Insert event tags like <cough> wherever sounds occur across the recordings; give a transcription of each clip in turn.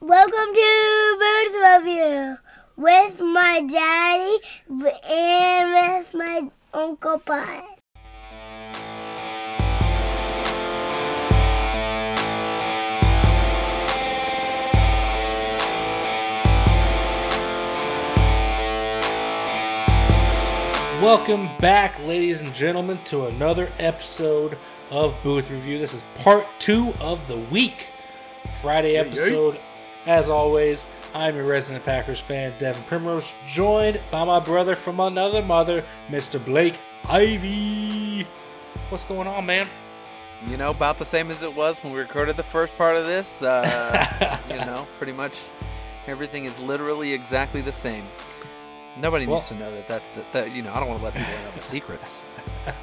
Welcome to Booth Review with my daddy and with my Uncle Bud. Welcome back, ladies and gentlemen, to another episode of Booth Review. This is part two of the week, Friday episode. As always, I'm your resident Packers fan, Devin Primrose, joined by my brother from another mother, Mr. Blake Ivy. What's going on, man? You know, about the same as it was when we recorded the first part of this. Uh, <laughs> you know, pretty much everything is literally exactly the same. Nobody Well- needs to know that that's the, that, you know, I don't want to let people know the secrets. <laughs>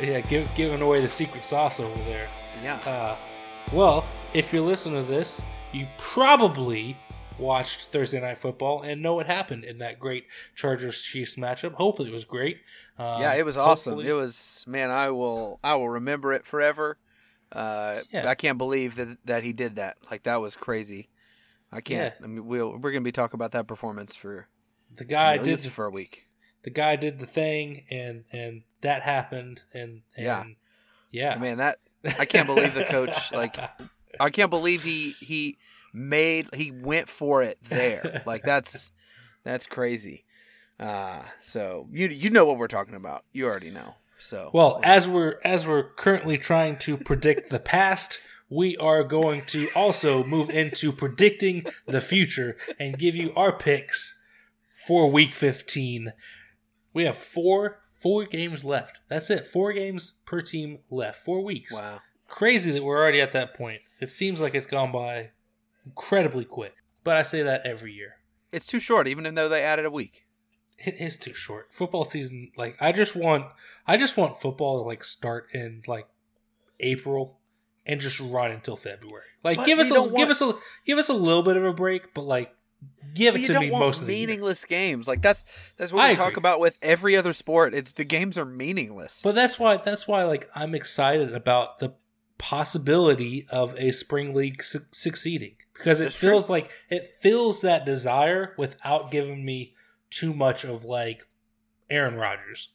Yeah, give, giving away the secret sauce over there. Yeah. Uh, well, if you're listening to this, you probably watched Thursday Night Football and know what happened in that great Chargers Chiefs matchup. Hopefully, it was great. Um, yeah, it was awesome. hopefully- It was, man, I will, I will remember it forever. Uh, Yeah. I can't believe that, that he did that. Like, that was crazy. I can't. I mean, we'll, we're going to be talking about that performance for, the guy did the, for a week. the guy did the thing, and and that happened, and, and Yeah. yeah, Man, that, I can't believe the coach, like, <laughs> I can't believe he he made he went for it there. Like that's that's crazy. Uh so you you know what we're talking about. You already know. So Well, as we're as we're currently trying to predict the past, we are going to also move into predicting the future and give you our picks for week 15. We have four four games left. That's it. Four games per team left. 4 weeks. wow. Crazy that we're already at that point. It seems like it's gone by incredibly quick. But I say that every year. It's too short even though they added a week. It is too short. Football season, like I just want, I just want football to like start in like April and just run until February. Like But give us a give want- us a give us a little bit of a break, but like give But it to me most of the year. meaningless games. Like that's that's what I we talk about with every other sport. It's the games are meaningless. But that's why that's why like I'm excited about the possibility of a spring league su- succeeding because it That's true. feels like it fills that desire without giving me too much of like Aaron Rodgers.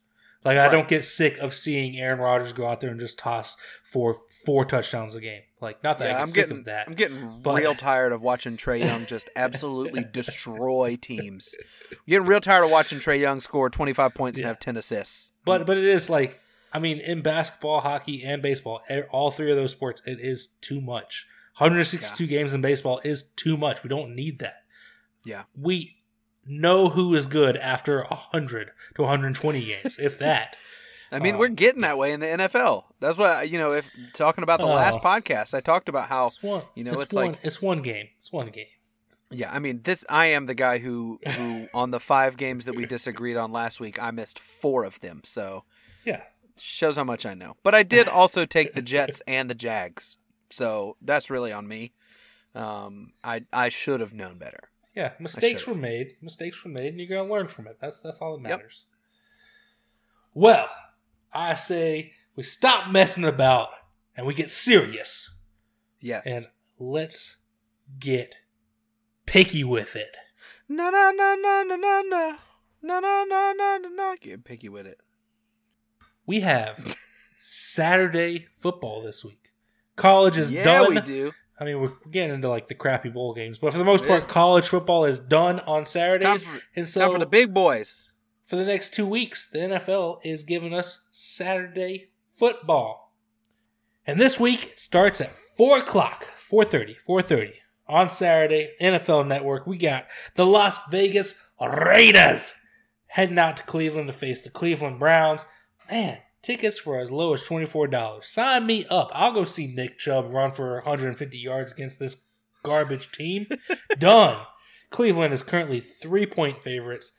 Like I don't get sick of seeing Aaron Rodgers go out there and just toss for four touchdowns a game. Like not that I yeah, I'm sick getting of that. I'm getting but- real tired of watching Trae Young just <laughs> absolutely destroy teams. getting real tired of watching Trae Young score 25 points Yeah. and have 10 assists. But but it is like I mean in basketball, hockey, and baseball, all three of those sports, it is too much. 162 games in baseball is too much. We don't need that. Yeah. We know who is good after 100 to 120 games, if <laughs> that. I mean, Uh, we're getting that way in the NFL. That's what you know. If talking about the last Oh. podcast, I talked about how It's one. you know, it's, it's one, like- it's one game. It's one game. yeah. I mean, this I am the guy who who <laughs> on the five games that we disagreed on last week, I missed four of them. So Yeah. Shows how much I know. But I did also take the Jets and the Jags, so that's really on me. Um, I I should have known better. Yeah, mistakes were made. Mistakes were made, and you're gonna learn from it. That's that's all that Yep. matters. Well, I say we stop messing about and we get serious, Yes. and let's get picky with it. no no no no no no no no no no no no no. Get picky with it. We have Saturday football this week. College is yeah, done. we do. I mean, we're getting into like the crappy bowl games, but for the most Yeah. part, college football is done on Saturdays. time for, and so time for the big boys. for the next two weeks, the NFL is giving us Saturday football. And this week starts at 4 o'clock, 4.30, 4.30 on Saturday, NFL Network. We got the Las Vegas Raiders heading out to Cleveland to face the Cleveland Browns. Man, tickets for as low as $24. Sign me up. I'll go see Nick Chubb run for 150 yards against this garbage team. <laughs> Done. Cleveland is currently three point favorites.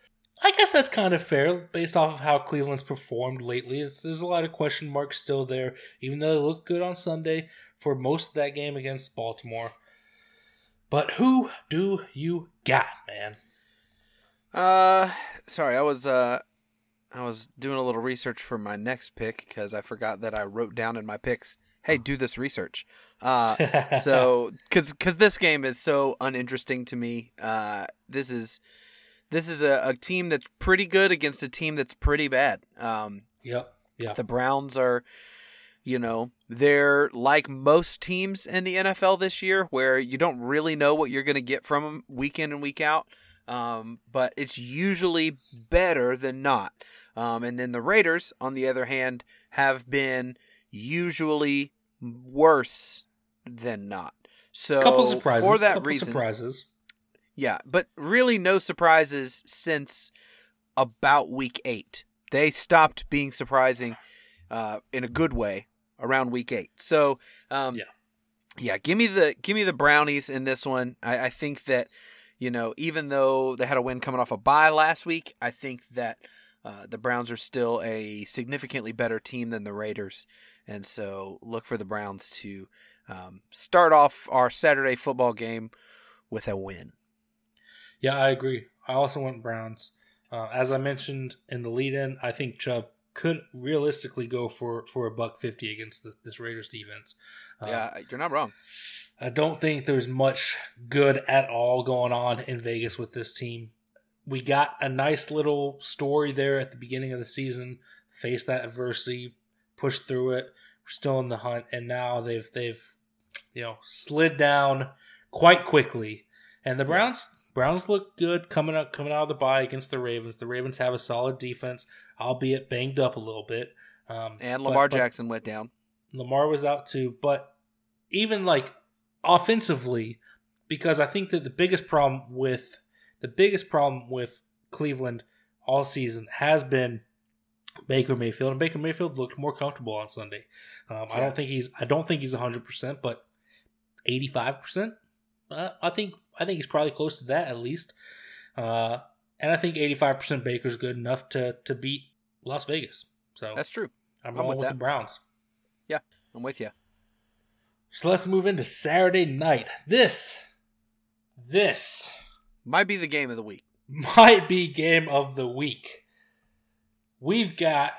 I guess that's kind of fair based off of how Cleveland's performed lately. It's, there's a lot of question marks still there, even though they looked good on Sunday for most of that game against Baltimore. But who do you got, man? Uh, sorry, I was uh, I was doing a little research for my next pick because I forgot that I wrote down in my picks. Hey, do this research. Uh, <laughs> so because because this game is so uninteresting to me. Uh, this is this is a, a team that's pretty good against a team that's pretty bad. Um, Yep. Yeah. the Browns are, you know, they're like most teams in the NFL this year, where you don't really know what you're going to get from them week in and week out. Um, but it's usually better than not. Um, and then the Raiders, on the other hand, have been usually worse than not. So couple surprises. for that couple reason, surprises. yeah, but really no surprises since about week eight. They stopped being surprising uh, in a good way around week eight. So um, Yeah. yeah, give me the give me the brownies in this one. I, I think that you know even though they had a win coming off a bye last week, I think that uh, the Browns are still a significantly better team than the Raiders, and so look for the Browns to um, start off our Saturday football game with a win. Yeah, I agree. I also want Browns. Uh, as I mentioned in the lead-in, I think Chubb could realistically go for for a buck fifty against this, this Raiders defense. Uh, yeah, you're not wrong. I don't think there's much good at all going on in Vegas with this team. We got a nice little story there at the beginning of the season, faced that adversity, pushed through it. We're still in the hunt, and now they've they've you know slid down quite quickly. And the Browns Browns look good coming out coming out of the bye against the Ravens. The Ravens have a solid defense, albeit banged up a little bit. Um, And but- Lamar but- Jackson went down. Lamar was out too, but even like offensively, because I think that the biggest problem with the biggest problem with Cleveland all season has been Baker Mayfield, and Baker Mayfield looked more comfortable on Sunday. Um, I don't think he's I don't think he's hundred percent, but eighty five percent. I think I think he's probably close to that at least. Uh, and I think eighty five percent Baker's good enough to to beat Las Vegas. So That's true. I'm I'm with with the Browns. Yeah, I'm with you. So let's move into Saturday night. This, this Might be the game of the week. might be game of the week. We've got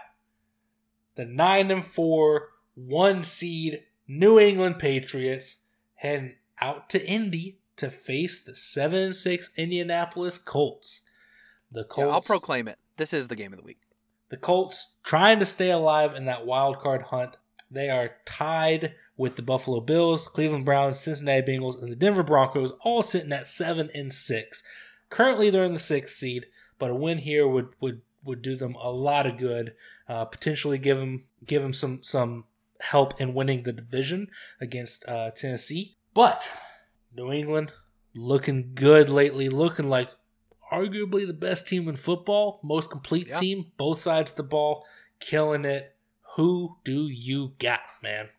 the nine and four, one seed New England Patriots heading out to Indy to face the seven and six Indianapolis Colts. The Colts, Yeah, I'll proclaim it. This is the game of the week. the Colts trying to stay alive in that wild card hunt. They are tied with the Buffalo Bills, Cleveland Browns, Cincinnati Bengals, and the Denver Broncos, all sitting at seven and six. Currently, they're in the sixth seed, but a win here would would would do them a lot of good. Uh, potentially give them give them some some help in winning the division against uh, Tennessee. But New England looking good lately, looking like arguably the best team in football, most complete Yeah. team, both sides of the ball, killing it. Who do you got, man?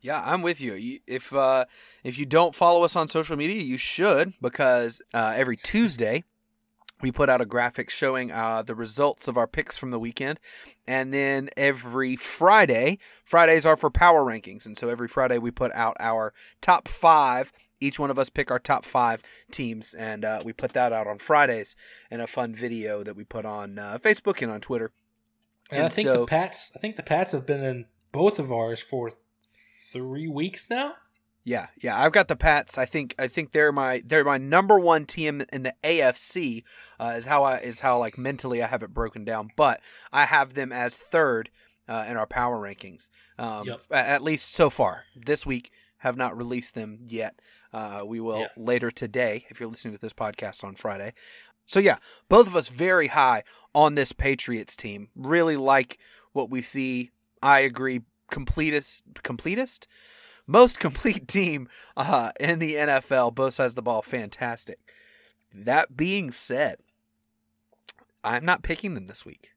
Yeah, I'm with you. If uh, if you don't follow us on social media, you should because uh, every Tuesday we put out a graphic showing uh, the results of our picks from the weekend, and then every Friday, Fridays are for power rankings, and so every Friday we put out our top five. Each one of us pick our top five teams, and uh, we put that out on Fridays in a fun video that we put on uh, Facebook and on Twitter. And, I think so- the Pats. I think the Pats have been in both of ours for three weeks now. Yeah, yeah, I've got the Pats. I think I think they're my they're my number one team in the AFC. Uh, is how I is how like mentally I have it broken down. But I have them as third uh, in our power rankings. Um, Yep. At least so far this week, have not released them yet. Uh, we will Yeah. later today if you're listening to this podcast on Friday. So yeah, both of us very high on this Patriots team. Really like what we see. I agree. Completest, completest, most complete <laughs> team uh, in the NFL. Both sides of the ball, fantastic. That being said, I'm not picking them this week.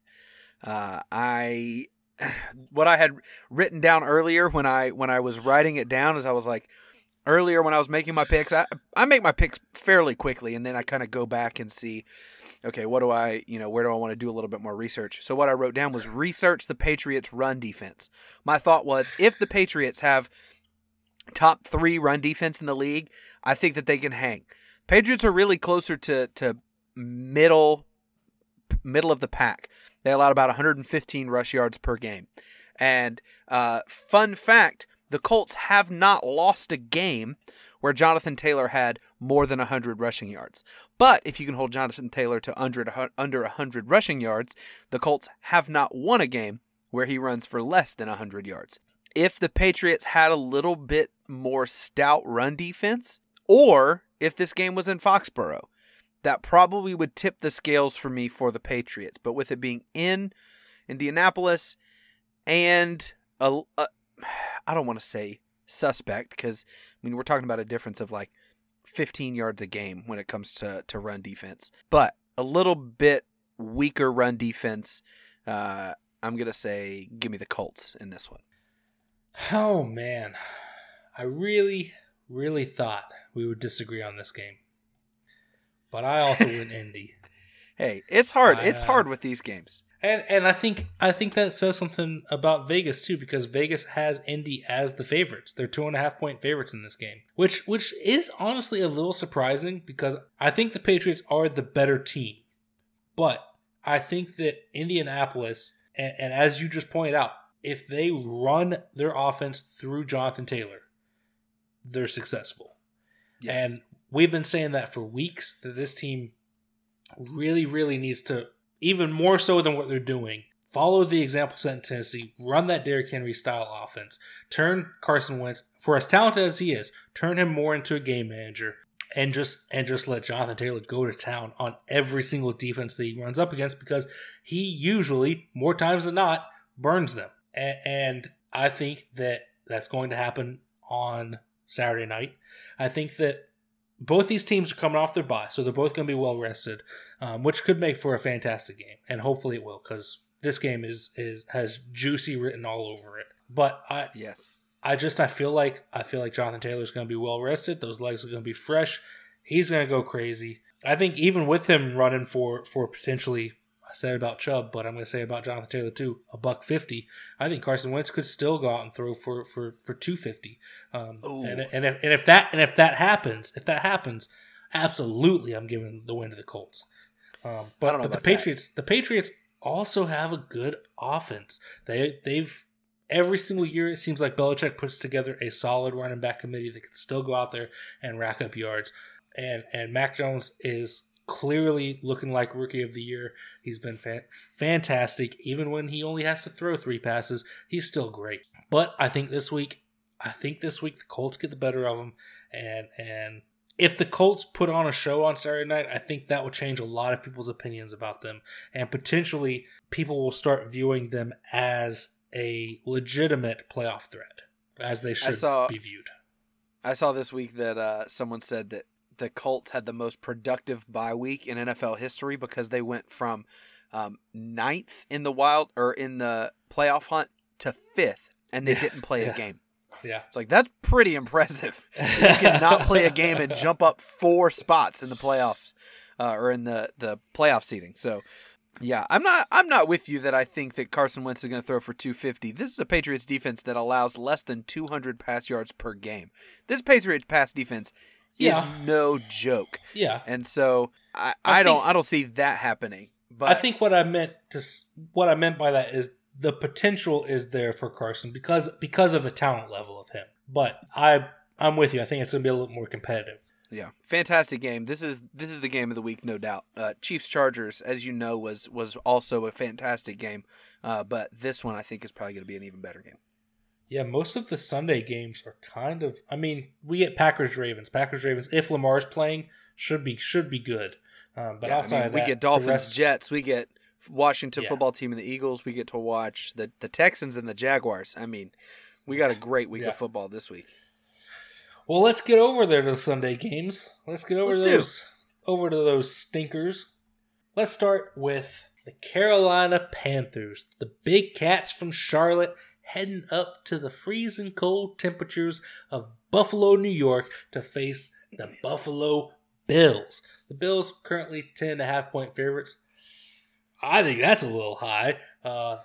Uh, I <sighs> what I had written down earlier when I when I was writing it down is I was like earlier when I was making my picks. I I make my picks fairly quickly, and then I kind of go back and see. Okay, what do I, you know, where do I want to do a little bit more research? So what I wrote down was research the Patriots' run defense. My thought was if the Patriots have top three run defense in the league, I think that they can hang. Patriots are really closer to to middle middle of the pack. They allowed about 115 rush yards per game. And uh, fun fact: the Colts have not lost a game where Jonathan Taylor had more than 100 rushing yards. But if you can hold Jonathan Taylor to under under 100 rushing yards, the Colts have not won a game where he runs for less than 100 yards. If the Patriots had a little bit more stout run defense, or if this game was in Foxborough, that probably would tip the scales for me for the Patriots. But with it being in Indianapolis and a, a <sighs> I don't want to say suspect because I mean we're talking about a difference of like 15 yards a game when it comes to to run defense, but a little bit weaker run defense. Uh, I'm gonna say give me the Colts in this one. Oh man, I really, really thought we would disagree on this game, but I also went <laughs> Indy. Hey, it's hard. I, it's uh, hard with these games. And and I think I think that says something about Vegas too, because Vegas has Indy as the favorites. They're two and a half point favorites in this game, which which is honestly a little surprising because I think the Patriots are the better team, but I think that Indianapolis and, and as you just pointed out, if they run their offense through Jonathan Taylor, they're successful. Yes. And we've been saying that for weeks that this team really, really needs to even more so than what they're doing. Follow the example set in Tennessee. Run that Derrick Henry style offense. Turn Carson Wentz, for as talented as he is, turn him more into a game manager, and just and just let Jonathan Taylor go to town on every single defense that he runs up against because he usually, more times than not, burns them. A- and I think that that's going to happen on Saturday night. I think that both these teams are coming off their bye, so they're both going to be well rested, um, which could make for a fantastic game, and hopefully it will, because this game is is has juicy written all over it. But I yes. I just I feel like I feel like Jonathan Taylor's going to be well rested. Those legs are going to be fresh. He's going to go crazy. I think even with him running for for potentially I said about Chubb, but I'm going to say about Jonathan Taylor too. A buck fifty. I think Carson Wentz could still go out and throw for for for two fifty. Um, and and if, and if that and if that happens, if that happens, absolutely, I'm giving the win to the Colts. Um, but but the about that. Patriots, the Patriots also have a good offense. They they've every single year it seems like Belichick puts together a solid running back committee that can still go out there and rack up yards. And and Mac Jones is clearly looking like rookie of the year. He's been fa- fantastic. Even when he only has to throw three passes, he's still great. But I think this week, I think this week the Colts get the better of him, and and if the Colts put on a show on Saturday night, I think that would change a lot of people's opinions about them, and potentially people will start viewing them as a legitimate playoff threat, as they should saw- be viewed. I saw this week that uh, someone said that the Colts had the most productive bye week in NFL history because they went from um, ninth in the wild or in the playoff hunt to fifth, and they Yeah, didn't play yeah. a game. Yeah. It's like that's pretty impressive. you cannot play a game and jump up four spots in the playoffs uh, or in the the playoff seating. So. Yeah, I'm not. I'm not with you that I think that Carson Wentz is going to throw for 250. This is a Patriots defense that allows less than 200 pass yards per game. This Patriots pass defense Yeah. is no joke, Yeah. and so I, I I, don't. I don't see that happening. But I think what I meant to what I meant by that is the potential is there for Carson because because of the talent level of him. But I I'm with you. I think it's going to be a little more competitive. Yeah, fantastic game. This is this is the game of the week, no doubt. Uh, Chiefs Chargers, as you know, was was also a fantastic game, uh, but this one I think is probably going to be an even better game. Yeah, most of the Sunday games are kind of. I mean, we get Packers Ravens. Packers Ravens. If Lamar's playing, should be should be good. Um, but Yeah, I mean, we that, get Dolphins, rest- Jets, we get Washington Yeah. football team and the Eagles. We get to watch the the Texans and the Jaguars. I mean, we got a great week Yeah. of football this week. Well, let's get over there to the Sunday games. Let's get over Let's to do. those over to those stinkers. Let's start with the Carolina Panthers, the Big Cats from Charlotte, heading up to the freezing cold temperatures of Buffalo, New York, to face the Buffalo Bills. The Bills currently ten and a half point favorites. I think that's a little high. Uh,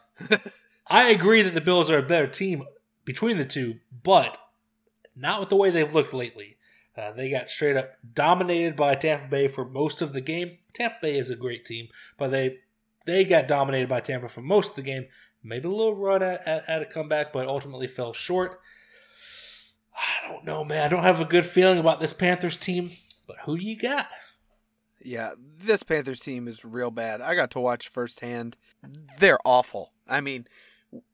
I agree that the Bills are a better team between the two, but not with the way they've looked lately. Uh, they got straight up dominated by Tampa Bay for most of the game. Tampa Bay is a great team, but they they got dominated by Tampa for most of the game. Made a little run at, at, at a comeback, but ultimately fell short. I don't know, man. I don't have a good feeling about this Panthers team, but who do you got? Yeah, this Panthers team is real bad. I got to watch firsthand. They're awful. I mean,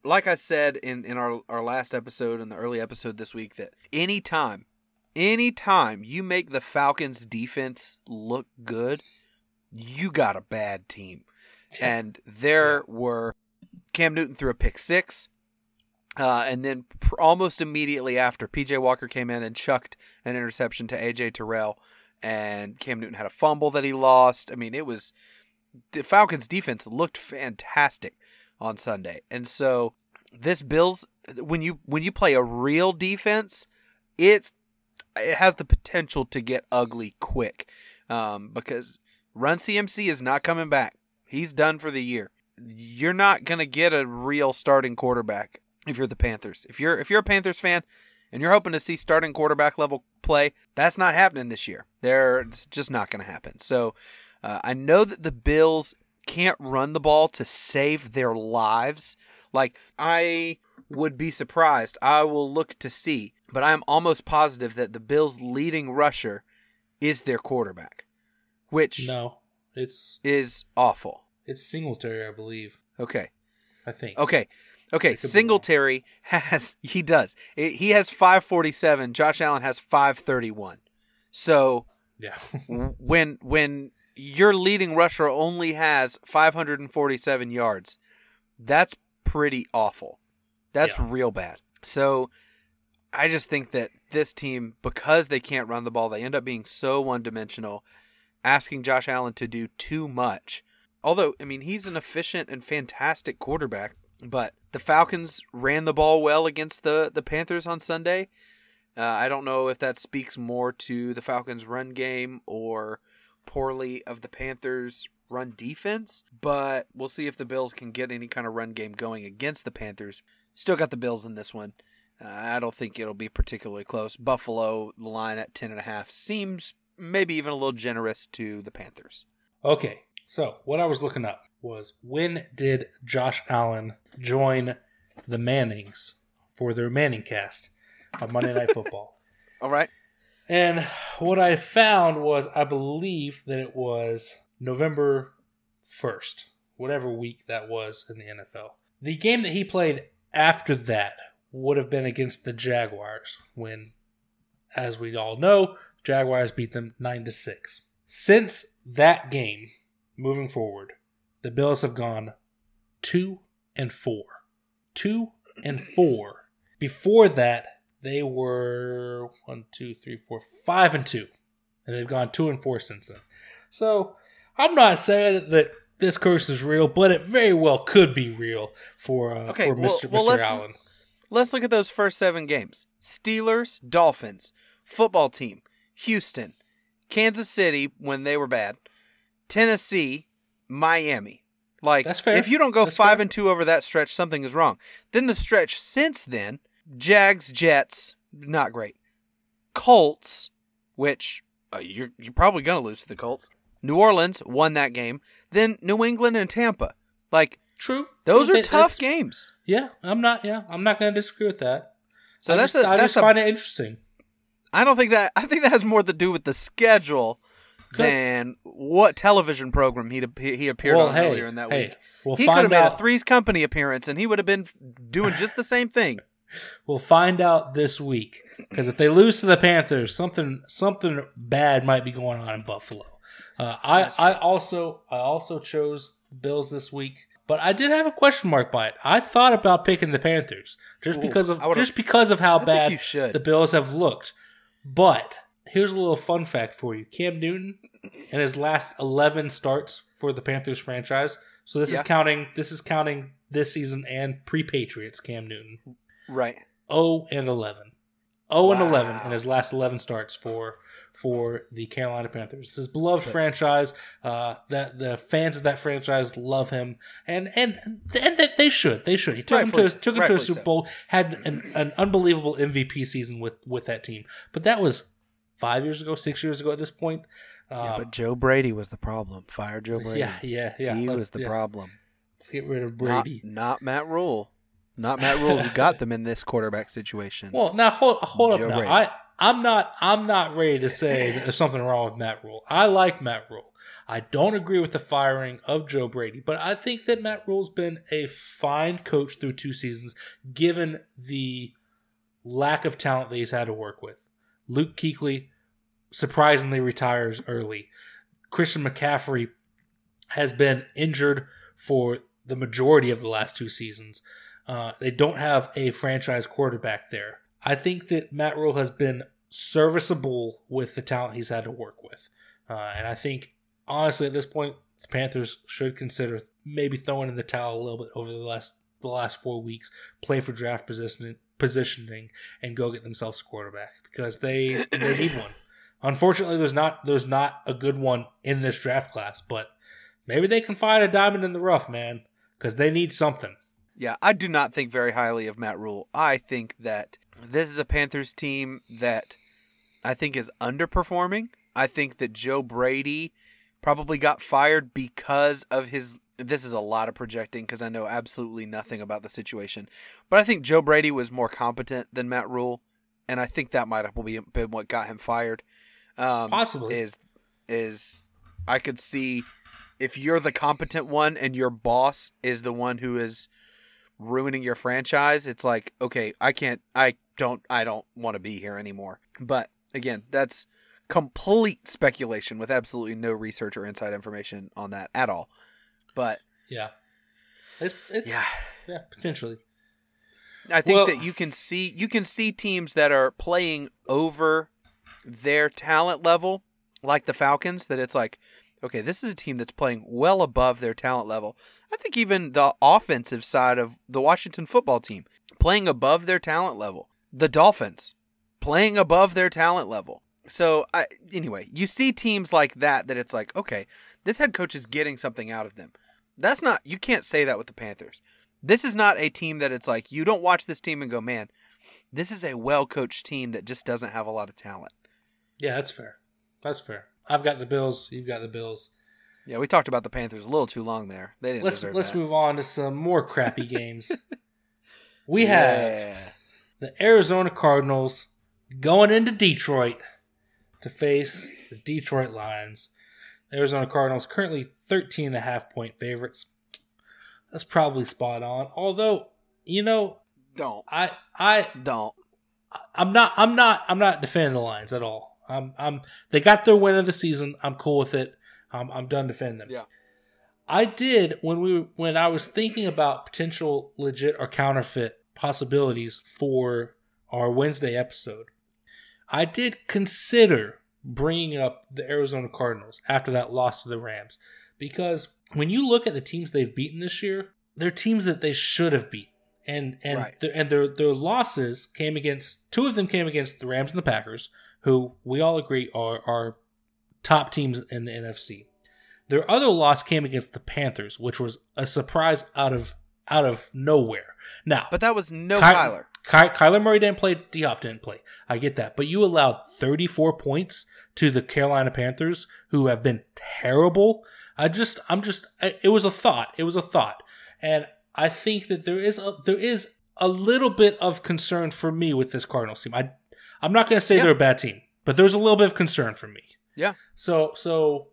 like I said in, in our, our last episode and the early episode this week, that anytime, anytime you make the Falcons defense look good, you got a bad team. And there were Cam Newton threw a pick six. Uh, and then pr- almost immediately after, PJ Walker came in and chucked an interception to AJ Terrell, and Cam Newton had a fumble that he lost. I mean, it was the Falcons' defense looked fantastic on Sunday, and so this Bills when you when you play a real defense, it's it has the potential to get ugly quick um, because Run CMC is not coming back. He's done for the year. You're not gonna get a real starting quarterback if you're the Panthers. If you're if you're a Panthers fan and you're hoping to see starting quarterback level play, that's not happening this year. There, it's just not going to happen. So uh, I know that the Bills can't run the ball to save their lives. Like I would be surprised. I will look to see, but I'm almost positive that the Bills' leading rusher is their quarterback, which No, it's is awful. It's Singletary, I believe. Okay. I think. Okay. Okay. Singletary has <laughs> he does. He has 547, Josh Allen has 531. So, Yeah. <laughs> when when your leading rusher only has 547 yards, that's pretty awful. That's Yeah. real bad. So, I just think that this team because they can't run the ball, they end up being so one-dimensional, asking Josh Allen to do too much. Although, I mean, he's an efficient and fantastic quarterback, but the Falcons ran the ball well against the, the Panthers on Sunday. Uh, I don't know if that speaks more to the Falcons' run game or poorly of the Panthers' run defense, but we'll see if the Bills can get any kind of run game going against the Panthers. Still got the Bills in this one. Uh, I don't think it'll be particularly close. Buffalo, the line at 10.5, seems maybe even a little generous to the Panthers. Okay, so what I was looking up was when did Josh Allen join the Mannings for their Manning cast on Monday Night <laughs> Football? All right. And what I found was I believe that it was November 1st, whatever week that was in the NFL. The game that he played after that would have been against the Jaguars when as we all know, the Jaguars beat them 9 to 6. Since that game, moving forward, the Bills have gone 2 and 4. 2 and 4. Before that, they were one, two, three, four, five and 2. And they've gone 2 and 4 since then. So, I'm not saying that, that this curse is real, but it very well could be real for uh, Okay, for well- Mr. well, Mr. let's- Allen. Let's look at those first seven games Steelers, Dolphins, football team, Houston, Kansas City when they were bad, Tennessee, Miami. Like, That's fair. if you don't go That's five fair. and two over that stretch, something is wrong. Then the stretch since then Jags, Jets, not great. Colts, which uh, you're, you're probably going to lose to the Colts. New Orleans won that game. Then New England and Tampa. Like, True. those True. are tough games. Yeah, I'm not. Yeah, I'm not going to disagree with that. So I that's just, a I that's just a find it interesting. I don't think that. I think that has more to do with the schedule Could- than what television program he he appeared well, on hey, earlier in that hey, week. we'll he could have find made out. a Three's Company appearance, and he would have been doing just the same thing. <laughs> We'll find out this week because if they lose to the Panthers, something something bad might be going on in Buffalo. Uh, I I also I also chose the Bills this week, but I did have a question mark by it. I thought about picking the Panthers just Ooh, because of just because of how I bad you should. the Bills have looked. But here's a little fun fact for you: Cam Newton in his last 11 starts for the Panthers franchise. So this Yeah. is counting. This is counting this season and pre-Patriots. Cam Newton. Right. 0 and 11. 0 and 11 Wow. in his last 11 starts for for the Carolina Panthers. His beloved franchise. Uh, that the fans of that franchise love him, and and and that they should. They should. He took him to took him to a Rightfully Super. Bowl. Had an, an unbelievable MVP season with with that team. But that was five years ago, six years ago at this point. yeah, Um, but Joe Brady was the problem. Fire Joe Brady. yeah, yeah, yeah. he Let's- was the yeah. problem. Let's get rid of Brady. not Matt Rhule. not Matt Rhule, who got them in this quarterback situation. Well, now hold hold Joe up now. Brady. I I'm not I'm not ready to say that there's something wrong with Matt Rhule. I like Matt Rhule. I don't agree with the firing of Joe Brady, but I think that Matt Rhule's been a fine coach through two seasons, given the lack of talent that he's had to work with. Luke Kuechly surprisingly retires early. Christian McCaffrey has been injured for the majority of the last two seasons. Uh, they don't have a franchise quarterback there. I think that Matt Rhule has been serviceable with the talent he's had to work with. Uh, and I think, honestly, at this point, the Panthers should consider maybe throwing in the towel a little bit over the last the last four weeks, play for draft position, positioning, and go get themselves a quarterback because they they need one. Unfortunately, there's not there's not a good one in this draft class, but maybe they can find a diamond in the rough, man, because they need something. Yeah, I do not think very highly of Matt Rhule. I think that this is a Panthers team that I think is underperforming. I think that Joe Brady probably got fired because of his. This is a lot of projecting because I know absolutely nothing about the situation. But I think Joe Brady was more competent than Matt Rhule, and I think that might have been what got him fired. Um, Possibly. is is I could see if you're the competent one and your boss is the one who is ruining your franchise, it's like, okay, I can't I don't I don't want to be here anymore. But again, that's complete speculation with absolutely no research or inside information on that at all. But Yeah, it's, it's yeah, yeah potentially. I think Well- that you can see you can see teams that are playing over their talent level, like the Falcons. That it's like, okay, this is a team that's playing well above their talent level. I think even the offensive side of the Washington football team playing above their talent level. The Dolphins playing above their talent level. So I anyway, you see teams like that that it's like, okay, this head coach is getting something out of them. That's not you can't say that with the Panthers. This is not a team that it's like you don't watch this team and go, man, this is a well coached team that just doesn't have a lot of talent. Yeah, that's fair. That's fair. I've got the Bills. You've got the Bills. Yeah, we talked about the Panthers a little too long there. They didn't Let's let's that. move on to some more crappy games. <laughs> We have the Arizona Cardinals going into Detroit to face the Detroit Lions. The Arizona Cardinals currently 13 and a half point favorites. That's probably spot on. Although, you know, Don't I I don't. I'm not I'm not I'm not defending the Lions at all. I'm I'm they got their win of the season. I'm cool with it. I'm I'm done defending them. Yeah. I did when we when I was thinking about potential legit or counterfeit possibilities for our Wednesday episode. I did consider bringing up the Arizona Cardinals after that loss to the Rams because when you look at the teams they've beaten this year, they're teams that they should have beat. And and Right. their, and their their losses came against two of them came against the Rams and the Packers, who we all agree are are top teams in the NFC. Their other loss came against the Panthers, which was a surprise out of out of nowhere. Now, But that was no Ky- Kyler. Ky- Kyler Murray didn't play. D Hop didn't play. I get that, but you allowed 34 points to the Carolina Panthers, who have been terrible. I just, I'm just, it was a thought. It was a thought, and I think that there is a, there is a little bit of concern for me with this Cardinals team. I, I'm not going to say Yeah. they're a bad team, but there's a little bit of concern for me. Yeah. So, so,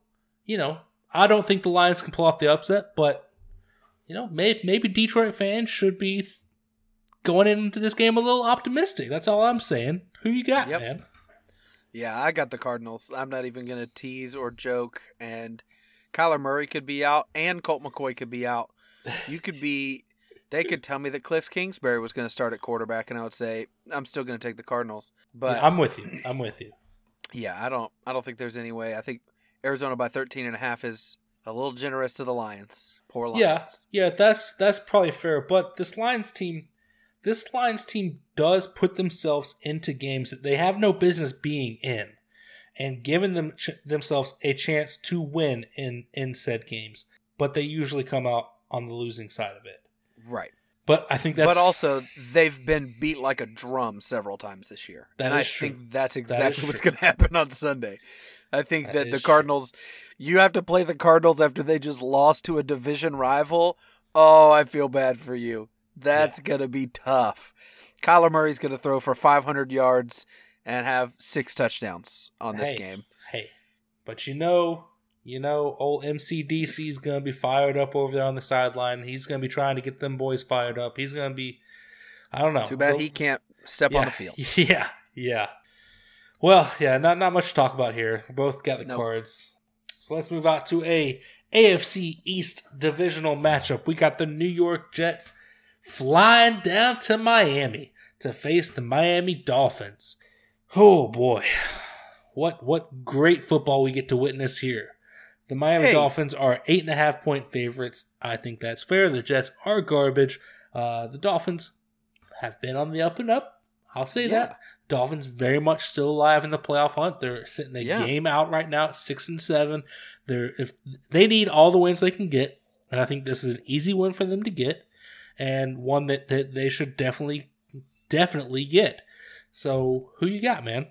you know, I don't think the Lions can pull off the upset, but you know, maybe maybe Detroit fans should be going into this game a little optimistic. That's all I'm saying. Who you got, Yep. man? Yeah, I got the Cardinals. I'm not even gonna tease or joke. And Kyler Murray could be out, and Colt McCoy could be out. You could be. They could tell me that Cliff Kingsbury was going to start at quarterback, and I would say I'm still going to take the Cardinals. But I'm with you. I'm with you. Yeah, I don't I don't think there's any way. I think Arizona by 13 and a half is a little generous to the Lions. Poor Lions. Yeah, yeah, that's that's probably fair. But this Lions team, this Lions team does put themselves into games that they have no business being in, and giving them ch- themselves a chance to win in in said games. But they usually come out on the losing side of it. Right. But I think that's but also they've been beat like a drum several times this year. That and I true. think that's exactly <laughs> what's going to happen on Sunday. I think That that, the true. Cardinals you have to play the Cardinals after they just lost to a division rival. Oh, I feel bad for you. That's gonna be tough. Kyler Murray's gonna throw for 500 yards and have six touchdowns on this Hey. game. Hey, but you know, you know, old MCDC is gonna be fired up over there on the sideline. He's gonna be trying to get them boys fired up. He's gonna be, I don't know. Too bad They'll- he can't step yeah, on the field. <laughs> Yeah, yeah. Well, yeah, not not much to talk about here. We both got the Nope. cards. So let's move out to a AFC East divisional matchup. We got the New York Jets flying down to Miami to face the Miami Dolphins. Oh boy. What what great football we get to witness here. The Miami Hey. Dolphins are eight and a half point favorites. I think that's fair. The Jets are garbage. Uh, the Dolphins have been on the up and up. I'll say Yeah. that. Dolphins very much still alive in the playoff hunt. They're sitting a Yeah. game out right now at six and seven. They're if they need all the wins they can get, and I think this is an easy win for them to get, and one that, that they should definitely definitely get. So who you got, man?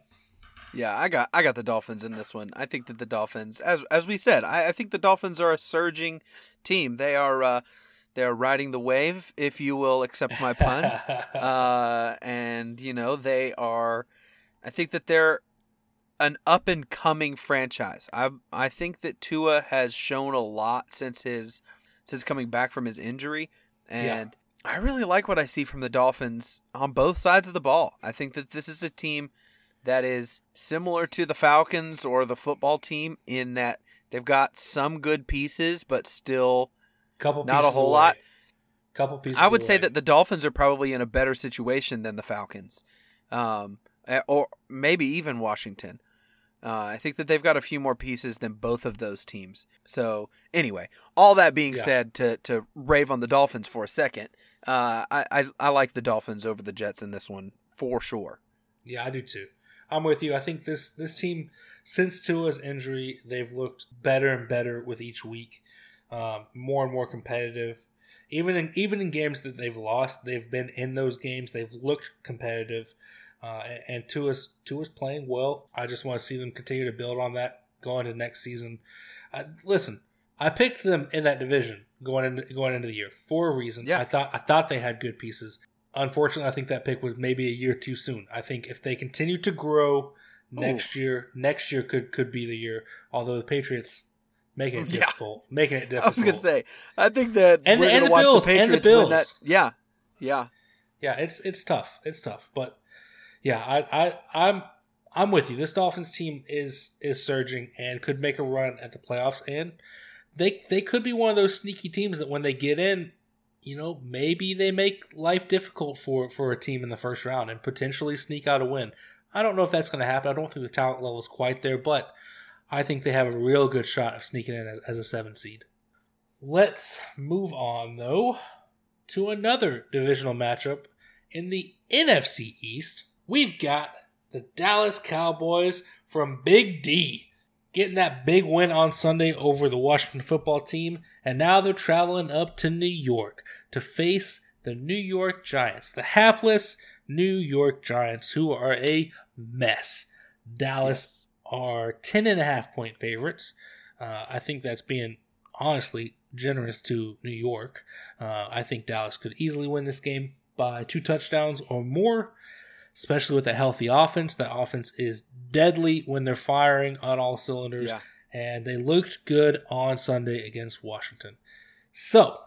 Yeah, I got I got the Dolphins in this one. I think that the Dolphins, as as we said, I, I think the Dolphins are a surging team. They are uh, they are riding the wave, if you will accept my pun. <laughs> uh, and you know they are. I think that they're an up and coming franchise. I I think that Tua has shown a lot since his since coming back from his injury, and I really like what I see from the Dolphins on both sides of the ball. I think that this is a team that is similar to the Falcons or the football team in that they've got some good pieces, but still couple Not a whole away. lot. Couple pieces. I would say that the Dolphins are probably in a better situation than the Falcons, um, or maybe even Washington. Uh, I think that they've got a few more pieces than both of those teams. So anyway, all that being Yeah. said, to to rave on the Dolphins for a second, uh, I, I I like the Dolphins over the Jets in this one for sure. Yeah, I do too. I'm with you. I think this this team, since Tua's injury, they've looked better and better with each week, um, more and more competitive. Even in even in games that they've lost, they've been in those games. They've looked competitive, uh, and, and Tua's Tua's playing well. I just want to see them continue to build on that going into next season. Uh, listen, I picked them in that division going into going into the year for a reason. Yeah. I thought I thought they had good pieces. Unfortunately, I think that pick was maybe a year too soon. I think if they continue to grow oh. next year, next year could could be the year. Although the Patriots making it <laughs> Yeah. difficult, making it difficult. <laughs> I was gonna say, I think that And the- and the Bills, the and the Patriots win that. Bills. Yeah, yeah, yeah, it's it's tough. It's tough, but yeah, I I I'm I'm with you. This Dolphins team is is surging and could make a run at the playoffs, and they they could be one of those sneaky teams that when they get in, you know, maybe they make life difficult for for a team in the first round and potentially sneak out a win. I don't know if that's going to happen. I don't think the talent level is quite there, but I think they have a real good shot of sneaking in as, as a seven seed. Let's move on though to another divisional matchup in the NFC East. We've got the Dallas Cowboys from Big D getting that big win on Sunday over the Washington football team, and now they're traveling up to New York to face the New York Giants, the hapless New York Giants, who are a mess. Dallas are 10 and a half point favorites. Uh, I think that's being honestly generous to New York. Uh, I think Dallas could easily win this game by two touchdowns or more, especially with a healthy offense. That offense is deadly when they're firing on all cylinders, yeah. and they looked good on Sunday against Washington. So,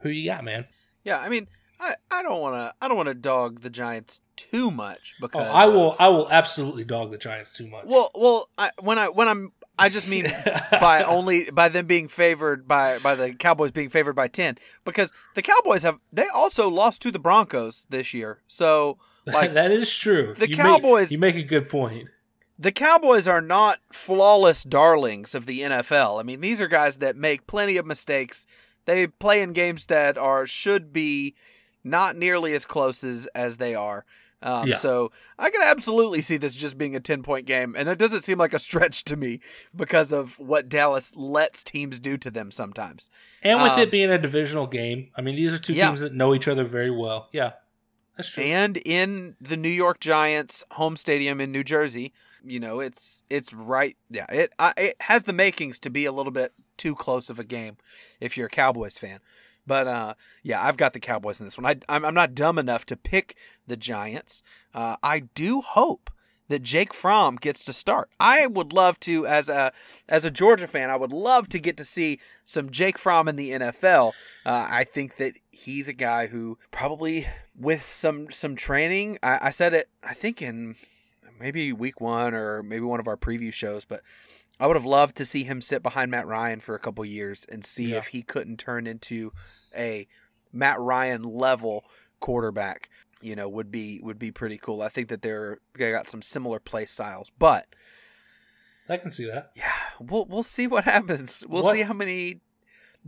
who you got, man? Yeah, I mean, I, I don't want to I don't want to dog the Giants too much Oh, because I will. of- I will absolutely dog the Giants too much. well, well, I, when I when I'm I just mean <laughs> by only by them being favored by by the Cowboys being favored by ten because the Cowboys have they also lost to the Broncos this year. So like <laughs> that is true. the You Cowboys- Make, you make a good point. the Cowboys are not flawless darlings of the NFL. I mean, these are guys that make plenty of mistakes. They play in games that are should be not nearly as close as, as they are. Um, Yeah. So I can absolutely see this just being a ten point game, and it doesn't seem like a <laughs> stretch to me because of what Dallas lets teams do to them sometimes. And with Um, it being a divisional game, I mean, these are two Yeah. teams that know each other very well. Yeah, that's true. and in the New York Giants home stadium in New Jersey, you know, it's it's right. Yeah, it I, it has the makings to be a little bit too close of a game if you're a Cowboys fan. But uh, yeah, I've got the Cowboys in this one. I, I'm, I'm not dumb enough to pick the Giants. Uh, I do hope that Jake Fromm gets to start. I would love to, as a as a Georgia fan, I would love to get to see some Jake Fromm in the NFL. Uh, I think that he's a guy who probably with some some training. I, I said it. I think in maybe week one or maybe one of our preview shows, but I would have loved to see him sit behind Matt Ryan for a couple years and see Yeah. if he couldn't turn into a Matt Ryan level quarterback. You know, would be would be pretty cool. I think that they're they got some similar play styles, but I can see that. yeah, we'll we'll see what happens. We'll What- see how many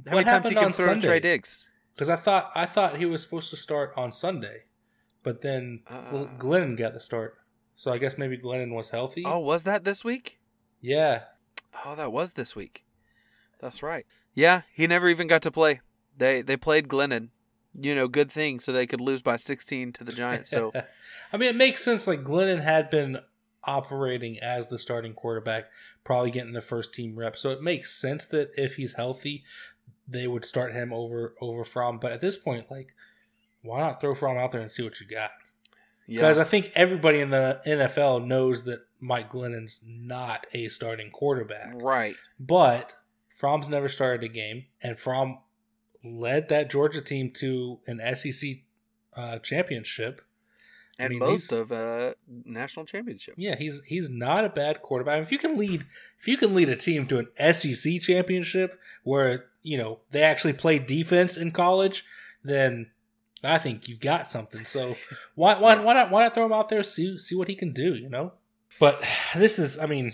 how many times he can throw to Trey Sunday? Diggs. Because I thought I thought he was supposed to start on Sunday, but then Uh. Glennon got the start. So I guess maybe Glennon was healthy. Oh, was that this week? yeah. Oh, that was this week. That's right. Yeah, he never even got to play. They they played Glennon. You know, good thing so they could lose by 16 to the Giants. So <laughs> I mean, it makes sense. Like Glennon had been operating as the starting quarterback, probably getting the first team rep. So it makes sense that if he's healthy, they would start him over over Fromm. But at this point, like, why not throw Fromm out there and see what you got? yeah, Because I think everybody in the NFL knows that Mike Glennon's not a starting quarterback. right. But Fromm's never started a game, and Fromm led that Georgia team to an SEC uh, championship. I And mean, most of uh national championship. Yeah, he's he's not a bad quarterback. If you can lead, if you can lead a team to an SEC championship where you know they actually play defense in college, then I think you've got something. So <laughs> why why, why not why not throw him out there see see what he can do? You know. But <sighs> this is, I mean,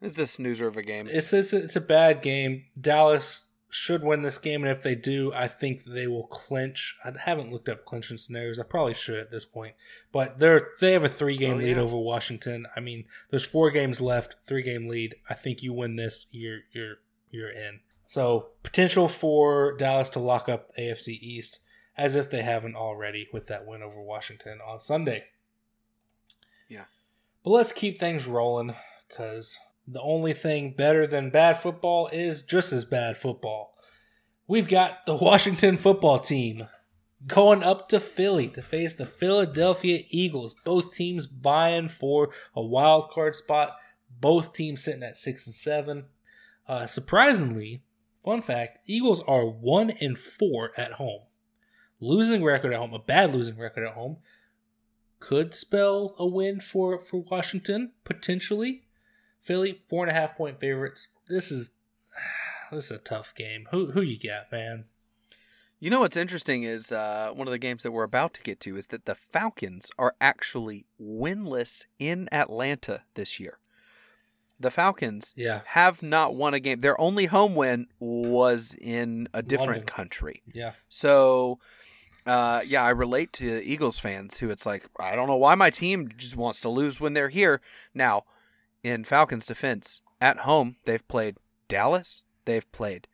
It's a snoozer of a game. It's, it's it's a bad game. Dallas should win this game, and if they do, I think they will clinch. I haven't looked up clinching scenarios. I probably should at this point, but they're they have a three game Oh, lead yeah. over Washington. I mean, there's four games left, three game lead. I think you win this, you're you're you're in. So potential for Dallas to lock up AFC East as if they haven't already with that win over Washington on Sunday. Yeah. But let's keep things rolling because the only thing better than bad football is just as bad football. We've got the <laughs> Washington football team going up to Philly to face the Philadelphia Eagles. Both teams vying for a wild card spot. Both teams sitting at six and seven. Uh, surprisingly, fun fact: Eagles are one and four at home. Losing record at home, a bad losing record at home, could spell a win for for Washington potentially. Philly four and a half point favorites. This is <sighs> this is a tough game. Who who you got, man? You know what's interesting is uh, one of the games that we're about to get to is that the Falcons are actually winless in Atlanta this year. The Falcons Yeah, have not won a game. Their only home win was in a different London. country. yeah, So, uh, yeah, I relate to Eagles fans who it's like, I don't know why my team just wants to lose when they're here. Now, in Falcons' defense, at home, they've played Dallas, they've played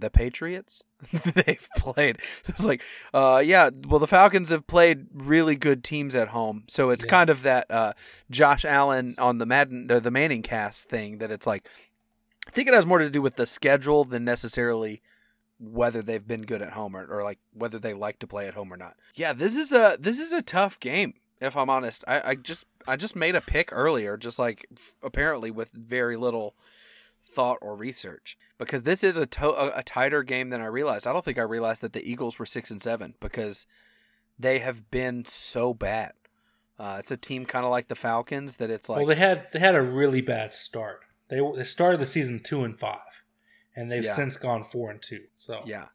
the Patriots, <laughs> they've played. So it's like, uh, yeah, well, the Falcons have played really good teams at home. So it's Yeah. kind of that uh, Josh Allen on the Madden, the Manning cast thing that it's like, I think it has more to do with the schedule than necessarily whether they've been good at home or, or like whether they like to play at home or not. Yeah, this is a this is a tough game. If I'm honest, I, I just I just made a pick earlier, just like apparently with very little thought or research, because this is a, to- a, a tighter game than I realized. I don't think I realized that the Eagles were six and seven because they have been so bad. Uh, it's a team kind of like the Falcons that it's like well, they had they had a really bad start. They they started the season two and five, and they've Yeah. since gone four and two. So Yeah.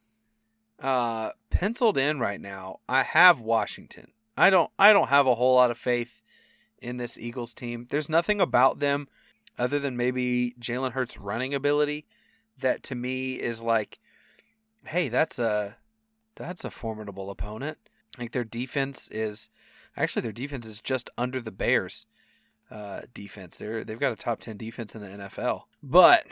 Uh penciled in right now. I have Washington. I don't I don't have a whole lot of faith in this Eagles team. There's nothing about them other than maybe Jalen Hurts' running ability that to me is like, hey, that's a that's a formidable opponent. Like their defense is actually their defense is just under the Bears uh defense. They're they've got a top ten defense in the NFL. But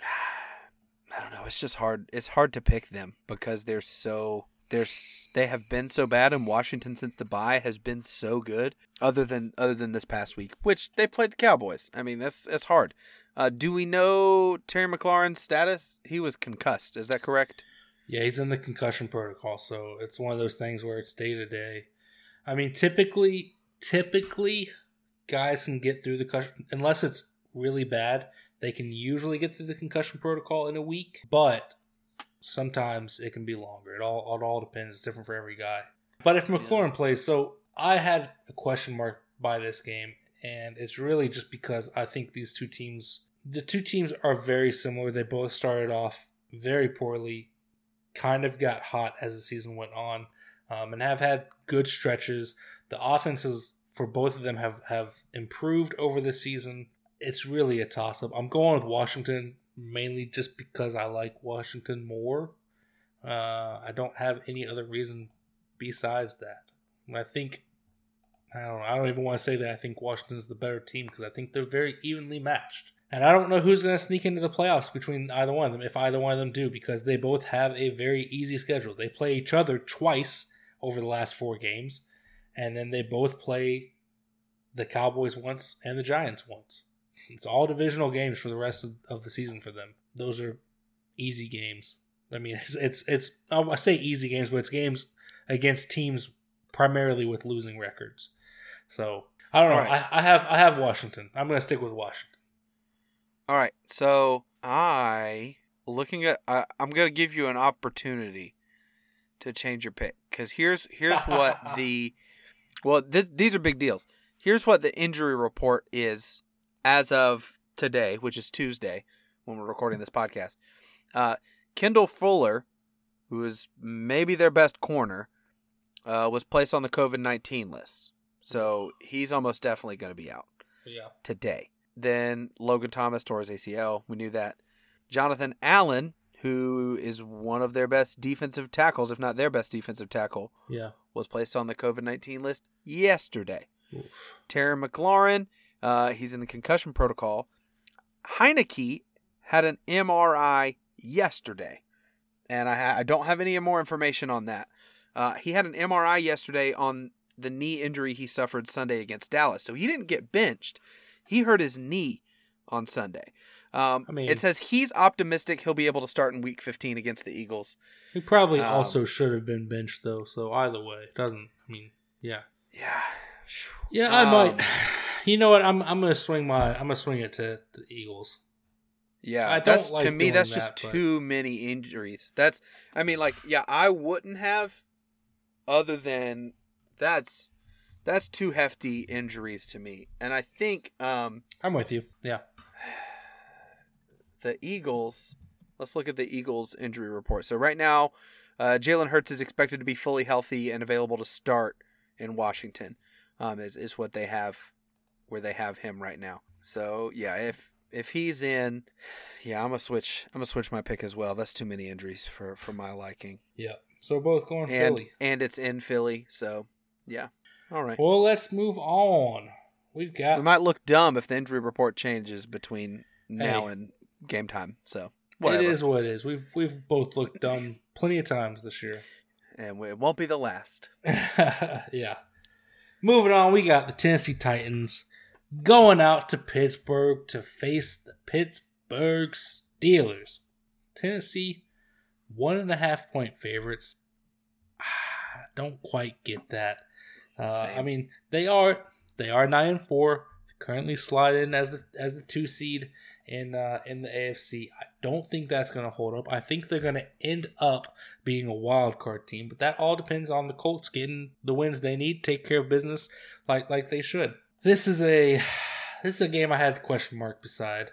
<sighs> I don't know. It's just hard. It's hard to pick them because they're so they're they have been so bad, and Washington since the bye has been so good. Other than other than this past week, which they played the Cowboys. I mean, that's that's hard. Uh, do we know Terry McLaurin's status? He was concussed. Is that correct? Yeah, he's in the concussion protocol, so it's one of those things where it's day to day. I mean, typically, typically, guys can get through the concussion unless it's really bad. They can usually get through the concussion protocol in a week, but sometimes it can be longer. It all it all depends. It's different for every guy. But if McLaurin plays, so I had a question mark by this game, and it's really just because I think these two teams, the two teams are very similar. They both started off very poorly, kind of got hot as the season went on, um, and have had good stretches. The offenses for both of them have have improved over the season. It's really a toss up. I'm going with Washington mainly just because I like Washington more. Uh, I don't have any other reason besides that. I think I don't know, I don't even want to say that I think Washington is the better team because I think they're very evenly matched. And I don't know who's going to sneak into the playoffs between either one of them if either one of them do because they both have a very easy schedule. They play each other twice over the last 4 games and then they both play the Cowboys once and the Giants once. It's all divisional games for the rest of, of the season for them. Those are easy games. I mean, <laughs> it's it's, it's I say easy games, but it's games against teams primarily with losing records. So I don't know. Right. I, I have I have Washington. I'm going to stick with Washington. All right. So I looking at I, I'm gonna give you an opportunity to change your pick because here's here's what <laughs> the well this, these are big deals. Here's what the injury report is as of today, which is Tuesday when we're recording this podcast. Uh, Kendall Fuller, who is maybe their best corner, uh, was placed on the COVID nineteen list, so he's almost definitely going to be out Yeah. today. Then Logan Thomas tore his ACL. We knew that. Jonathan Allen, who is one of their best defensive tackles, if not their best defensive tackle, Yeah. was placed on the COVID 19 list yesterday. Oof. Terry McLaurin, uh, he's in the concussion protocol. Heinicke had an MRI yesterday, and I, ha- I don't have any more information on that. Uh, he had an MRI yesterday on the knee injury he suffered Sunday against Dallas, so he didn't get benched. He hurt his knee on Sunday. Um, I mean- it says he's optimistic he'll be able to start in Week 15 against the Eagles. He probably Um, also should have been benched though. So either way, it doesn't. I mean, yeah. Yeah, Yeah, I Um, might. You know what? I'm I'm gonna swing my I'm gonna swing it to the Eagles. Yeah, I don't that's, like to me that's that, just but- too many injuries. That's I mean like yeah, I wouldn't have other than that's that's two hefty injuries to me. And I think um I'm with you. Yeah. <sighs> the Eagles, let's look at the Eagles injury report. So right now, uh, Jalen Hurts is expected to be fully healthy and available to start in Washington. Um, is is what they have, where they have him right now. So yeah, if if he's in, yeah, I'm gonna switch. I'm gonna switch my pick as well. That's too many injuries for for my liking. Yeah. So both going And Philly. and it's in Philly, so yeah. All right. Well, let's move on. We've got We might look dumb if the injury report changes between now Hey. and game time. So whatever. it is what it is. We've we've both looked dumb plenty of times this year. and it won't be the last. <laughs> yeah. Moving on, we got the Tennessee Titans going out to Pittsburgh to face the Pittsburgh Steelers. Tennessee, one and a half point favorites. Ah, don't quite get that. Uh, I mean, they are they are nine and four. Currently slide in as the as the two seed in uh, in the AFC. I don't think that's going to hold up. I think they're going to end up being a wild card team, but that all depends on the Colts getting the wins they need, take care of business like like they should. This is a <sighs> this is a game I had the question mark beside.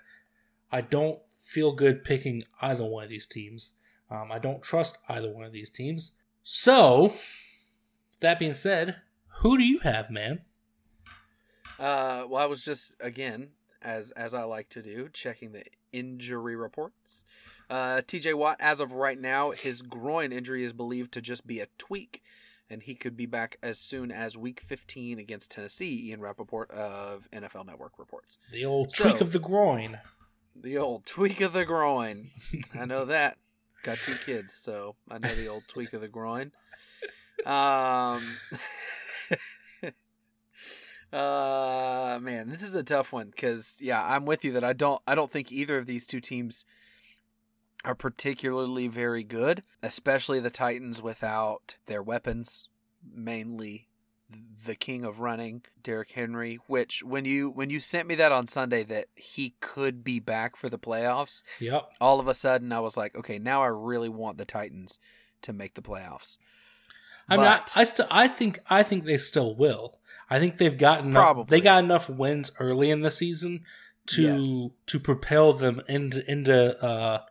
I don't feel good picking either one of these teams. Um, I don't trust either one of these teams. So, that being said, who do you have, man? Uh, well, I was just again, as as I like to do, checking the injury reports. Uh, T.J. Watt, as of right now, his groin injury is believed to just be a tweak, and he could be back as soon as Week 15 against Tennessee. Ian Rapoport of NFL Network reports. The old So- tweak of the groin. The old tweak of the groin. I know that. Got two kids, so I know the old tweak of the groin. <laughs> Um, <laughs> uh, man, this is a tough one because yeah, I'm with you that I don't I don't think either of these two teams are particularly very good, especially the Titans without their weapons, mainly the king of running, Derrick Henry, which when you when you sent me that on Sunday that he could be back for the playoffs, Yep. all of a sudden I was like, okay, now I really want the Titans to make the playoffs. I mean, I, I still, I think, I think they still will. I think they've gotten Probably. they got enough wins early in the season to Yes. to propel them into into uh,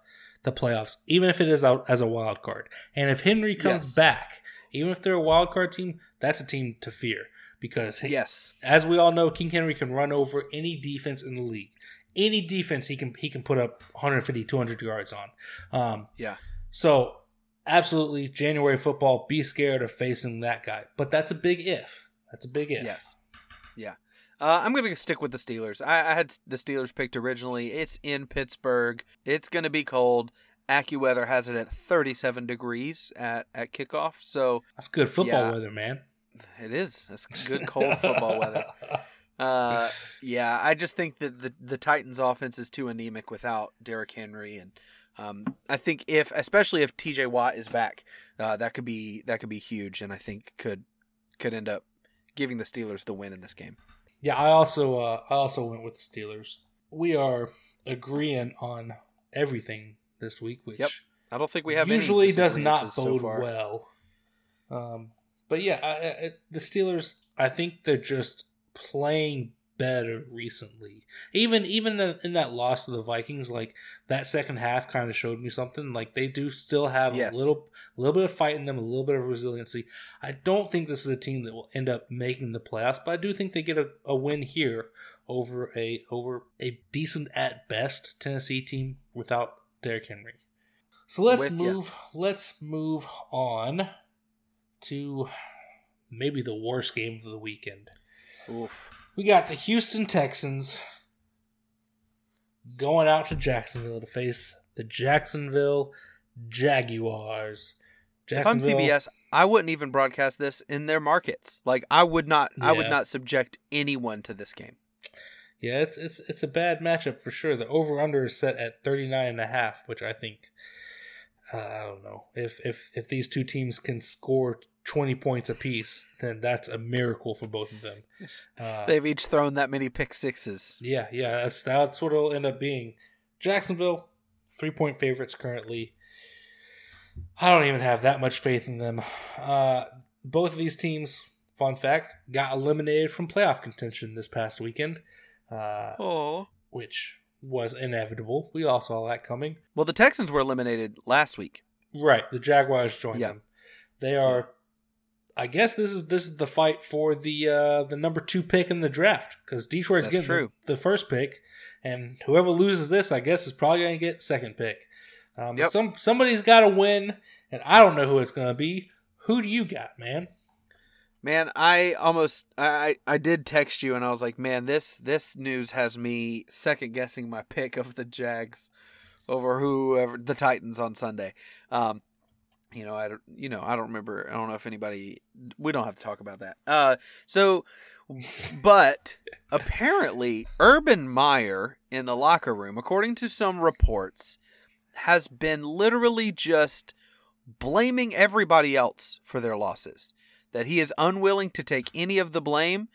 the playoffs, even if it is out as a wild card. And if Henry comes Yes. back, even if they're a wild card team, that's a team to fear because Yes. as we all know, King Henry can run over any defense in the league. Any defense he can he can put up 150, 200 yards on. Um, Yeah. so absolutely, January football. Be scared of facing that guy, but that's a big if. That's a big if. Yes. Yeah. Uh, I'm going to stick with the Steelers. I, I had the Steelers picked originally. It's in Pittsburgh. It's going to be cold. AccuWeather has it at 37 degrees at, at kickoff. So That's good football Yeah. weather, man. it is. It's good cold football weather. <laughs> Uh, yeah, I just think that the, the Titans offense is too anemic without Derrick Henry. And um, I think if, especially if TJ Watt is back, uh, that could be, that could be huge. And I think could, could end up giving the Steelers the win in this game. Yeah, I also uh, I also went with the Steelers. We are agreeing on everything this week, which Yep. I don't think we have usually does not disagreements so bode well. Um, but yeah, I, I, the Steelers. I think they're just playing better recently. Even even the, in that loss to the Vikings, like that second half kind of showed me something. Like they do still have Yes. a little a little bit of fight in them, a little bit of resiliency. I don't think this is a team that will end up making the playoffs, but I do think they get a, a win here over a over a decent at best Tennessee team without Derrick Henry. So let's With move let's move on to maybe the worst game of the weekend. Oof. We got the Houston Texans going out to Jacksonville to face the Jacksonville Jaguars. If I'm CBS, I wouldn't even broadcast this in their markets. Like I would not. I would not subject anyone to this game. Yeah, it's it's it's a bad matchup for sure. The over under is set at 39 and a half, which I think uh, I don't know. If if if these two teams can score 20 points apiece, then that's a miracle for both of them. Uh, They've each thrown that many pick sixes. yeah, yeah, that's that's what it'll end up being. Jacksonville, three point favorites currently. I don't even have that much faith in them. Uh, both of these teams, fun fact, got eliminated from playoff contention this past weekend. Uh, Oh. which was inevitable. We all saw that coming. Well, the Texans were eliminated last week. Right, the Jaguars joined Yeah. them. They are. I guess this is this is the fight for the uh, the number two pick in the draft because Detroit's That's getting. The, the first pick, and whoever loses this, I guess, is probably going to get second pick. Um, Yep. Some somebody's got to win, and I don't know who it's going to be. Who do you got, man? Man, I almost I I did text you and I was like, man, this this news has me second guessing my pick of the Jags over whoever the Titans on Sunday. Um, you know, I don't, you know, I don't remember. I don't know if anybody. We don't have to talk about that. Uh, so, but apparently, Urban Meyer in the locker room, according to some reports, has been literally just blaming everybody else for their losses. That he is unwilling to take any of the blame,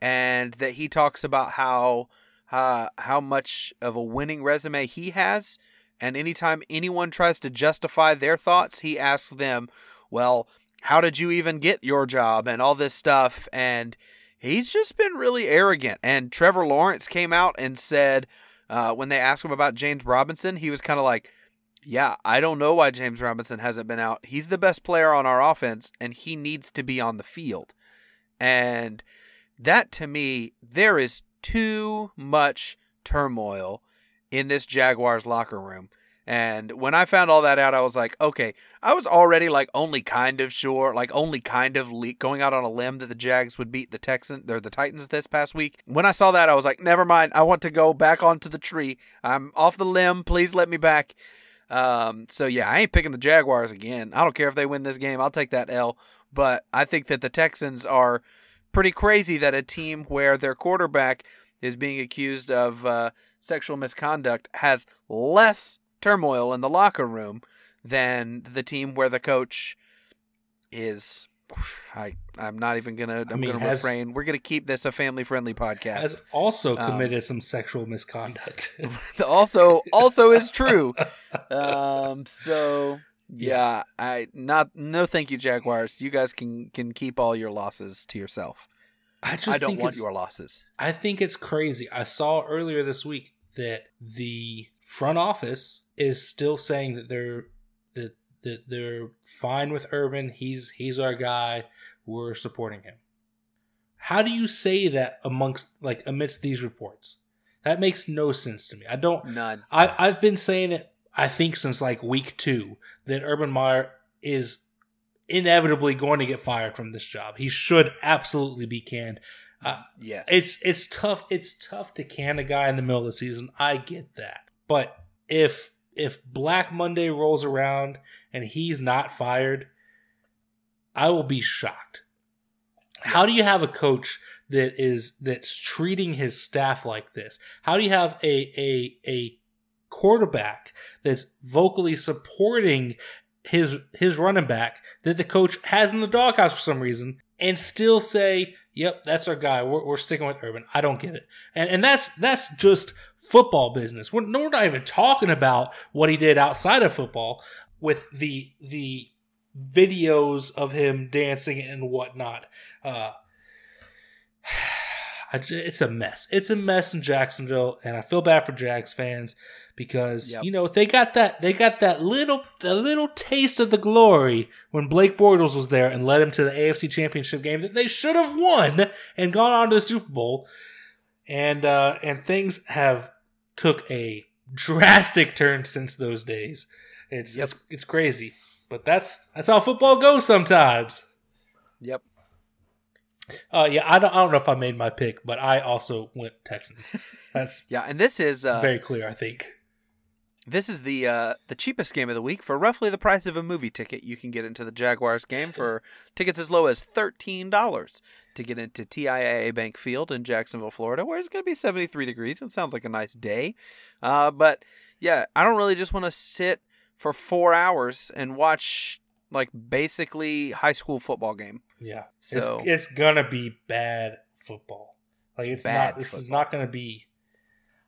and that he talks about how uh, how much of a winning resume he has. And anytime anyone tries to justify their thoughts, he asks them, "Well, how did you even get your job?" and all this stuff. And he's just been really arrogant. And Trevor Lawrence came out and said, uh, when they asked him about James Robinson, he was kind of like, yeah, I don't know why James Robinson hasn't been out. He's the best player on our offense, and he needs to be on the field. And that to me, there is too much turmoil in this Jaguars locker room. And when I found all that out, I was like, okay, I was already like only kind of sure, like only kind of le- going out on a limb that the Jags would beat the Texans or the Titans this past week. When I saw that, I was like, never mind. I want to go back onto the tree. I'm off the limb. Please let me back. Um, so yeah, I ain't picking the Jaguars again. I don't care if they win this game. I'll take that L. But I think that the Texans are pretty crazy that a team where their quarterback is being accused of uh, sexual misconduct has less turmoil in the locker room than the team where the coach is. <sighs> I I'm not even gonna. I'm mean, gonna has- refrain. We're gonna keep this a family friendly podcast. Has also Um, committed some sexual misconduct. <laughs> <laughs> also also is true. <laughs> Um, so yeah, I not no thank you Jaguars. You guys can can keep all your losses to yourself. I just I don't think want your losses. I think it's crazy. I saw earlier this week that the front office is still saying that they're that that they're fine with Urban. He's he's our guy. We're supporting him. How do you say that amongst like amidst these reports? That makes no sense to me. I don't None. I, I've been saying it, I think, since like week two, that Urban Meyer is inevitably going to get fired from this job. He should absolutely be canned. Uh, Yes. it's it's tough. It's tough to can a guy in the middle of the season. I get that, but if if Black Monday rolls around and he's not fired, I will be shocked. How do you have a coach that is that's treating his staff like this? How do you have a a a quarterback that's vocally supporting his his running back that the coach has in the doghouse for some reason and still say, "Yep, that's our guy. We're, we're sticking with Urban." I don't get it, and and that's that's just football business. We're, we're not even talking about what he did outside of football with the the videos of him dancing and whatnot. Uh, I it's a mess. It's a mess in Jacksonville, and I feel bad for Jags fans because Yep. you know they got that they got that little the little taste of the glory when Blake Bortles was there and led him to the AFC Championship game that they should have won and gone on to the Super Bowl, and uh, and things have took a drastic turn since those days. It's Yep. it's it's crazy, but that's that's how football goes sometimes. Yep. Uh, yeah, I don't, I don't know if I made my pick, but I also went Texans. That's <laughs> Yeah, and this is uh, very clear, I think. this is the uh, the cheapest game of the week for roughly the price of a movie ticket. You can get into the Jaguars game for tickets as low as thirteen dollars to get into TIAA Bank Field in Jacksonville, Florida, where it's going to be seventy three degrees. It sounds like a nice day, uh, but yeah, I don't really just want to sit for four hours and watch like basically high school football game. Yeah, So- it's, it's gonna be bad football. Like it's not. This is not gonna be.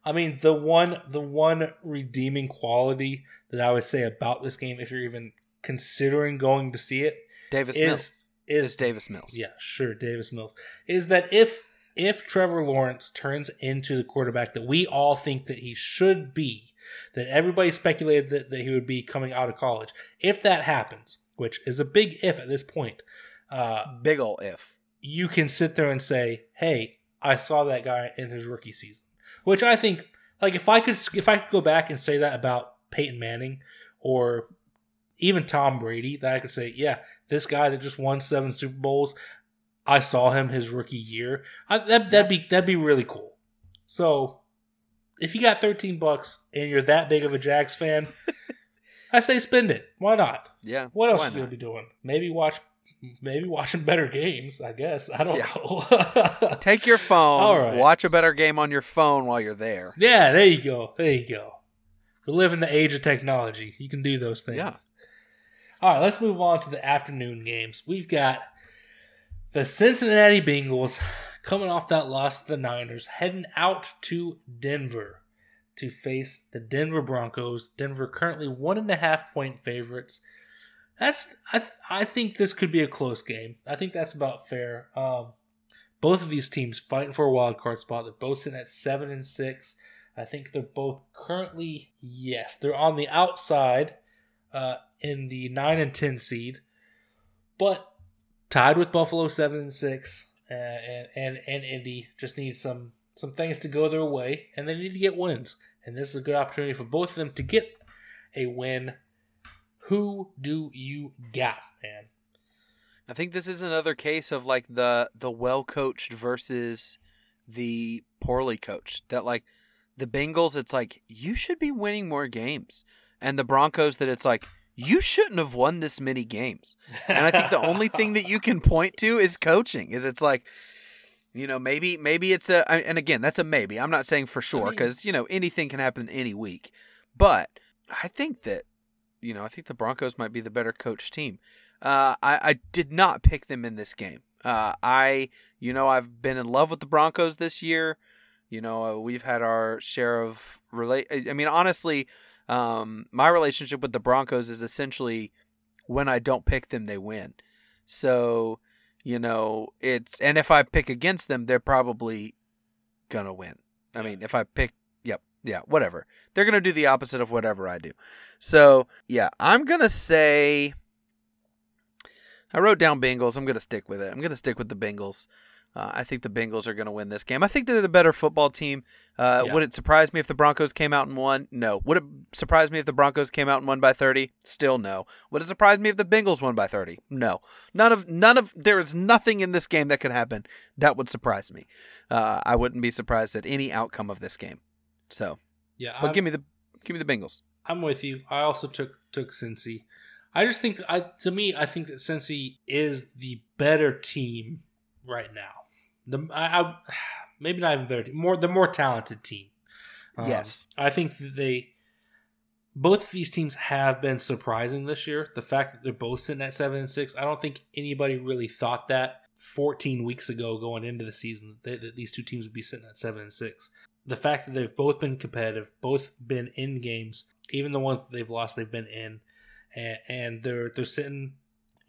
I mean, the one the one redeeming quality that I would say about this game, if you're even considering going to see it, Davis Mills is is is Davis Mills. Yeah, sure, Davis Mills. Is that if if Trevor Lawrence turns into the quarterback that we all think that he should be, that everybody speculated that, that he would be coming out of college, if that happens, which is a big if at this point, uh, Big ol' if. you can sit there and say, "Hey, I saw that guy in his rookie season," which I think, like, if I could, if I could go back and say that about Peyton Manning or even Tom Brady, that I could say, "Yeah, this guy that just won seven Super Bowls, I saw him his rookie year." I, that that'd be that'd be really cool. So, if you got thirteen bucks and you're that big of a Jags fan, <laughs> I say spend it. Why not? Yeah. What else are you gonna be doing? Maybe watch, maybe watching better games. I guess I don't Yeah. know. <laughs> Take your phone, All right. watch a better game on your phone while you're there. yeah, there you go. There you go. We live in the age of technology. You can do those things. Yeah. All right, let's move on to the afternoon games. We've got the Cincinnati Bengals coming off that loss to the Niners, heading out to Denver to face the Denver Broncos. Denver currently one and a half point favorites. That's I I think this could be a close game. I think that's about fair. Um, both of these teams fighting for a wild card spot. They're both sitting at seven and six. I think they're both currently yes, they're on the outside uh, in the nine and ten seed, but tied with Buffalo seven and six, uh, and and and Indy just need some some things to go their way, and they need to get wins. And this is a good opportunity for both of them to get a win. Who do you got, man? I think this is another case of like the the well coached versus the poorly coached. That like the Bengals, it's like you should be winning more games, and the Broncos, that it's like you shouldn't have won this many games. And I think the only <laughs> thing that you can point to is coaching. Is it's like, you know, maybe maybe it's a and again, that's a maybe. I'm not saying for sure because you know anything can happen any week, but I think that you know I think the Broncos might be the better coached team. Uh, I I did not pick them in this game. Uh, I you know I've been in love with the Broncos this year. You know uh, we've had our share of relate. I mean honestly, um, my relationship with the Broncos is essentially when I don't pick them, they win. So you know it's and if I pick against them, they're probably gonna win. I mean if I pick yeah whatever they're gonna do the opposite of whatever I do. So yeah I'm gonna say. I wrote down Bengals. I'm going to stick with it. I'm going to stick with the Bengals. Uh, I think the Bengals are going to win this game. I think they're the better football team. Uh, Yeah. Would it surprise me if the Broncos came out and won? No. Would it surprise me if the Broncos came out and won by 30? Still no. Would it surprise me if the Bengals won by 30? No. None of none of there is nothing in this game that could happen that would surprise me. Uh, I wouldn't be surprised at any outcome of this game. So, Yeah, but I'm, give me the give me the Bengals. I'm with you. I also took took Cincy. I just think I to me I think that Cincy is the better team right now. The I, I <sighs> maybe not even better team, more the more talented team. Um, Yes. I think that they both of these teams have been surprising this year. The fact that they're both sitting at seven and six, I don't think anybody really thought that 14 weeks ago going into the season that, that these two teams would be sitting at seven and six. The fact that they've both been competitive, both been in games, even the ones that they've lost, they've been in, and, and they're they're sitting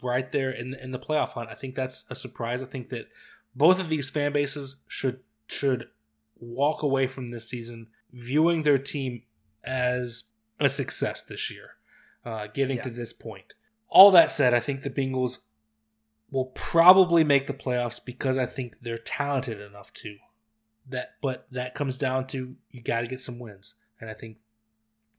right there in the, in the playoff hunt. I think that's a surprise. I think that both of these fan bases should should walk away from this season viewing their team as a success this year, uh, getting Yeah. to this point. All that said, I think the Bengals will probably make the playoffs because I think they're talented enough to. That, but that comes down to you got to get some wins, and I think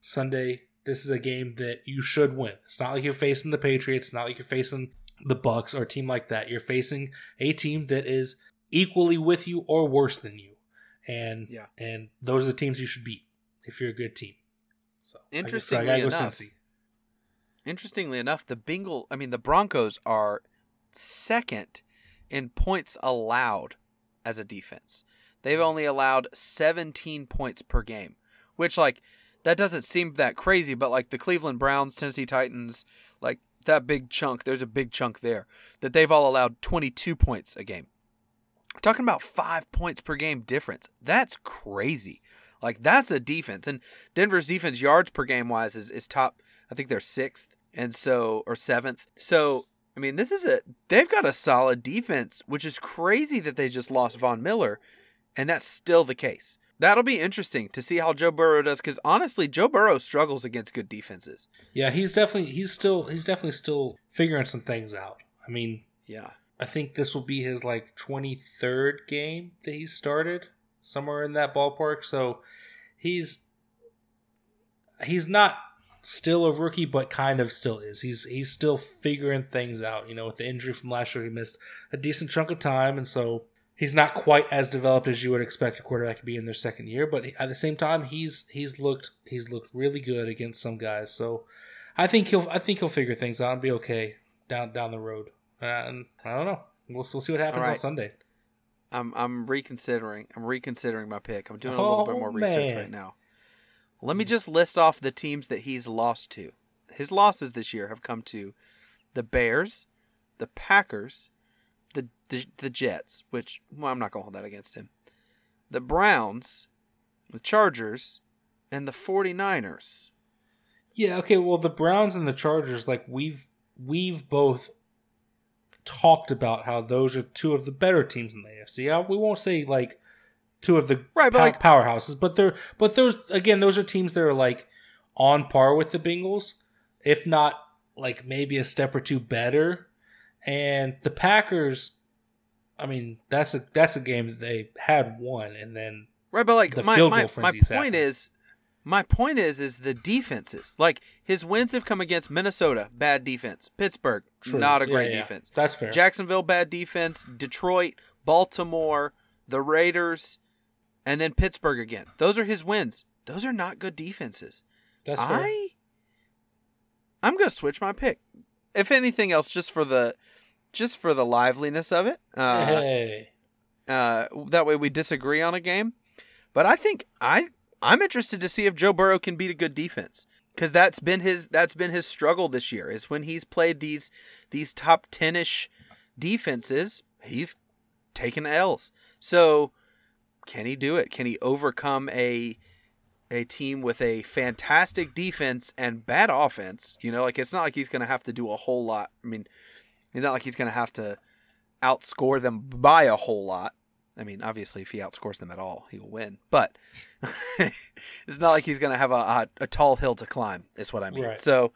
Sunday this is a game that you should win. It's not like you're facing the Patriots, it's not like you're facing the Bucs or a team like that. You're facing a team that is equally with you or worse than you, and Yeah. and those are the teams you should beat if you're a good team. So I guess- so I Interestingly go enough, Cincy. Interestingly enough, the Bengal, I mean, the Broncos are second in points allowed as a defense. They've only allowed 17 points per game, which, like, that doesn't seem that crazy, but, like, the Cleveland Browns, Tennessee Titans, like, that big chunk, there's a big chunk there, that they've all allowed 22 points a game. We're talking about five points per game difference. That's crazy. Like, that's a defense. And Denver's defense yards per game wise is, is top I think they're sixth, and so or seventh. So I mean, this is a they've got a solid defense, which is crazy that they just lost Von Miller, and that's still the case. That'll be interesting to see how Joe Burrow does, because honestly, Joe Burrow struggles against good defenses. Yeah, he's definitely he's still he's definitely still figuring some things out. I mean, Yeah, I think this will be his like 23rd game that he started, somewhere in that ballpark. So he's he's not still a rookie, but kind of still is. He's he's still figuring things out. You know, with the injury from last year, he missed a decent chunk of time, and so he's not quite as developed as you would expect a quarterback to be in their second year. But at the same time, he's he's looked he's looked really good against some guys. So I think he'll I think he'll figure things out and be okay down down the road. And I don't know. We'll, we'll see what happens All on. Sunday. I'm I'm reconsidering. I'm reconsidering my pick. I'm doing a little bit Oh, more research man. right now. Let me just list off the teams that he's lost to. His losses this year have come to the Bears, the Packers, the the, Jets, which well, I'm not gonna hold that against him. The Browns, the Chargers, and the 49ers. Yeah, okay, well the Browns and the Chargers, like we've we've both talked about how those are two of the better teams in the AFC. Uh, We won't say like two of the Right, but pow- like- powerhouses, but they're but those again, those are teams that are like on par with the Bengals, if not like maybe a step or two better. And the Packers, I mean, that's a that's a game that they had won, and then Right, but like The my field my, goal my point happening. is my point is is the defenses. Like his wins have come against Minnesota, bad defense. Pittsburgh, True. not a Yeah, great yeah. defense. That's fair. Jacksonville, bad defense. Detroit, Baltimore, the Raiders, and then Pittsburgh again. Those are his wins. Those are not good defenses. that's fair. I I'm gonna switch my pick. If anything else, just for the just for the liveliness of it. Uh, hey. uh, that way we disagree on a game. But I think I I'm interested to see if Joe Burrow can beat a good defense. because that's been his that's been his struggle this year is when he's played these these top 10ish defenses he's taken l's so can he do it can he overcome a a team with a fantastic defense and bad offense you know like it's not like he's going to have to do a whole lot i mean it's not like he's going to have to outscore them by a whole lot I mean, obviously, if he outscores them at all, he will win. But <laughs> it's not like he's going to have a, a, a, tall hill to climb, is what I mean. Right. So,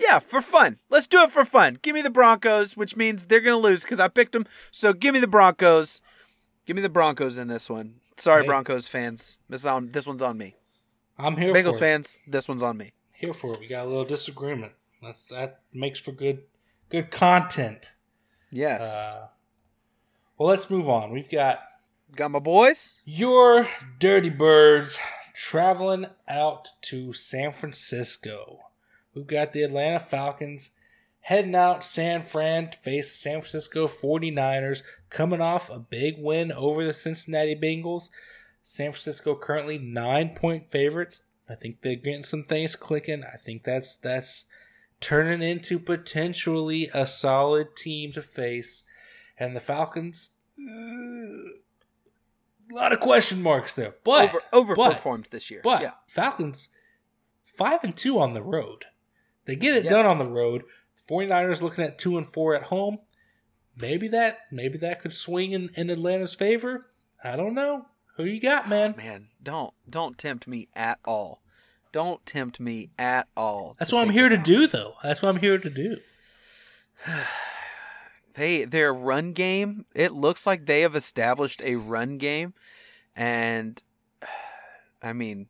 yeah, for fun. Let's do it for fun. Give me the Broncos, which means they're going to lose because I picked them. So, give me the Broncos. Give me the Broncos in this one. Sorry, Hey. Broncos fans. This, on, this one's on me. I'm here Bengals for it. fans, this one's on me. Here for it. We got a little disagreement. That's that makes for good good content. Yes. Uh, well, let's move on. We've got Got my boys? your Dirty Birds traveling out to San Francisco. We've got the Atlanta Falcons heading out San Fran to face San Francisco 49ers, coming off a big win over the Cincinnati Bengals. San Francisco currently nine point favorites. I think they're getting some things clicking. I think that's that's turning into potentially a solid team to face. And the Falcons, uh, a lot of question marks there. But Over but- overperformed this year. but yeah. Falcons five and two on the road. They get it Yes. done on the road. 49ers looking at two and four at home. Maybe that maybe that could swing in, in Atlanta's favor. I don't know. Who you got, man? Man, don't don't tempt me at all. Don't tempt me at all. That's what I'm here to do though. That's what I'm here to do. <sighs> They their run game, it looks like they have established a run game and <sighs> I mean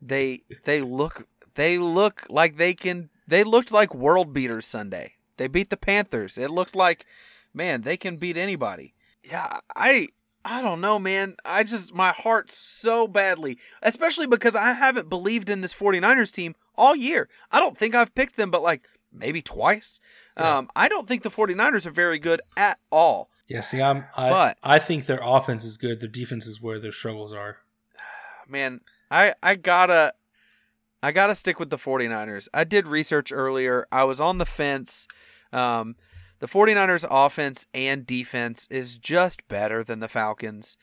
they they look they look like they can they looked like world beaters Sunday. They beat the Panthers. It looked like man, they can beat anybody. Yeah, I I don't know, man. I just my heart so badly, especially because I haven't believed in this 49ers team all year. I don't think I've picked them but like maybe twice. Yeah. Um I don't think the 49ers are very good at all. Yeah, see, I'm I But- I think their offense is good. Their defense is where their struggles are. <sighs> man, I I gotta I gotta stick with the 49ers. I did research earlier. I was on the fence. Um, the 49ers offense and defense is just better than the Falcons.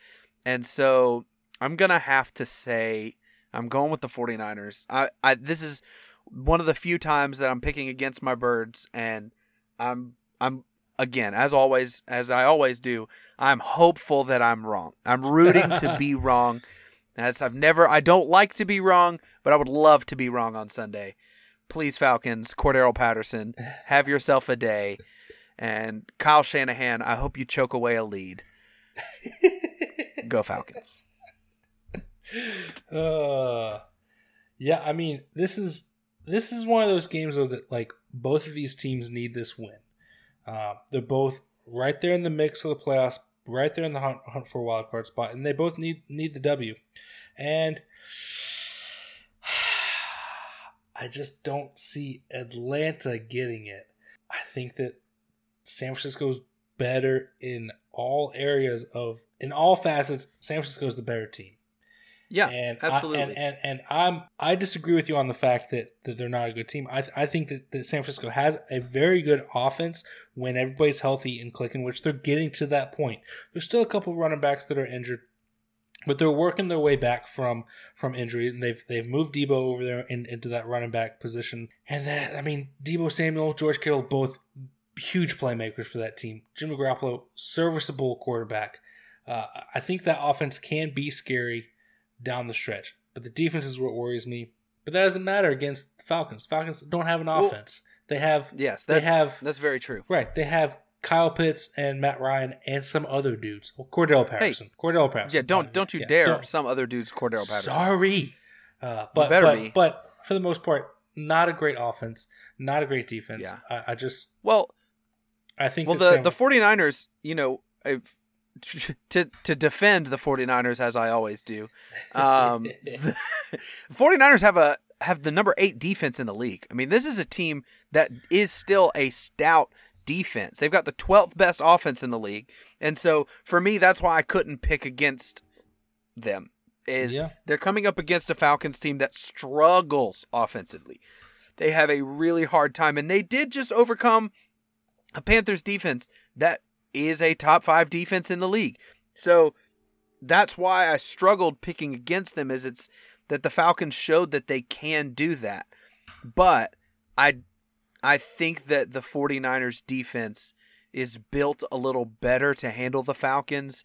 And so I'm going to have to say I'm going with the 49ers. I, I this is one of the few times that I'm picking against my birds and I'm I'm again as always as I always do, I'm hopeful that I'm wrong. I'm rooting to be <laughs> wrong. That's I've never I don't like to be wrong, but I would love to be wrong on Sunday. Please Falcons, Cordarrelle Patterson, have yourself a day. And Kyle Shanahan, I hope you choke away a lead. <laughs> Go Falcons. Uh, yeah, I mean, this is this is one of those games though that like both of these teams need this win. Uh, they're both right there in the mix of the playoffs, right there in the hunt, hunt for a wild card spot, and they both need need the W. And <sighs> I just don't see Atlanta getting it. I think that San Francisco's better in all areas of in all facets. San Francisco's the better team Yeah, and absolutely. I, and, and and I'm I disagree with you on the fact that, that they're not a good team. I th- I think that, that San Francisco has a very good offense when everybody's healthy and clicking, which they're getting to that point. There's still a couple running backs that are injured, but they're working their way back from from injury, and they've they've moved Deebo over there in, into that running back position. And that I mean, Deebo Samuel, George Kittle, both huge playmakers for that team. Jimmy Garoppolo, serviceable quarterback. Uh, I think that offense can be scary down the stretch. But the defense is what worries me. But that doesn't matter against the Falcons. Falcons don't have an Well- offense. they have yes, they have- that's very true. right. They have Kyle Pitts and Matt Ryan and some other dudes. Well, Cordarrelle Patterson. Cordarrelle Patterson. Yeah, don't don't you Yeah, dare don't- some other dude's Cordarrelle Patterson. Sorry. Uh, but but, be. but for the most part, not a great offense, not a great defense. Yeah. I, I just Well, I think well the San- the 49ers, you know, if, <laughs> to to defend the 49ers as I always do. Um, <laughs> the 49ers have a have the number 8 defense in the league. I mean, this is a team that is still a stout defense. They've got the 12th best offense in the league. And so for me that's why I couldn't pick against them. is Yeah. they're coming up against a Falcons team that struggles offensively. They have a really hard time, and they did just overcome a Panthers defense that is a top five defense in the league. So that's why I struggled picking against them. Is it's that the Falcons showed that they can do that, but I I think that the 49ers defense is built a little better to handle the Falcons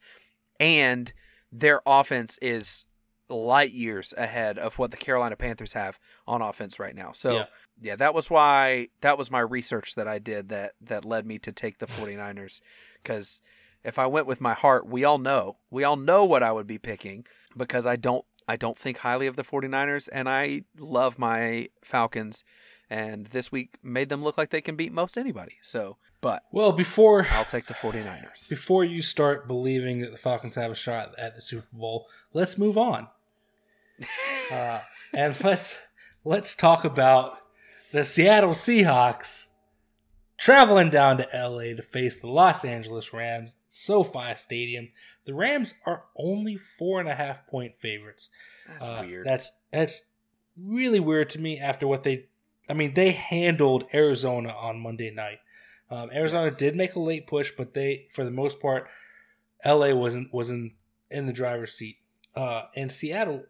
and their offense is light years ahead of what the Carolina Panthers have on offense right now. So Yeah. Yeah. that was why that was my research that I did that that led me to take the <sighs> 49ers cuz if I went with my heart, we all know. We all know what I would be picking because I don't I don't think highly of the 49ers and I love my Falcons and this week made them look like they can beat most anybody. So, but Well, before I'll take the 49ers. <sighs> before you start believing that the Falcons have a shot at the Super Bowl, let's move on. <laughs> Uh, and let's let's talk about the Seattle Seahawks traveling down to LA to face the Los Angeles Rams, SoFi Stadium. The Rams are only four and a half point favorites. That's Uh, weird. That's that's really weird to me after what they. I mean, they handled Arizona on Monday night. Um, Arizona Yes. did make a late push, but they, for the most part, LA wasn't wasn't in the driver's seat. Uh, and Seattle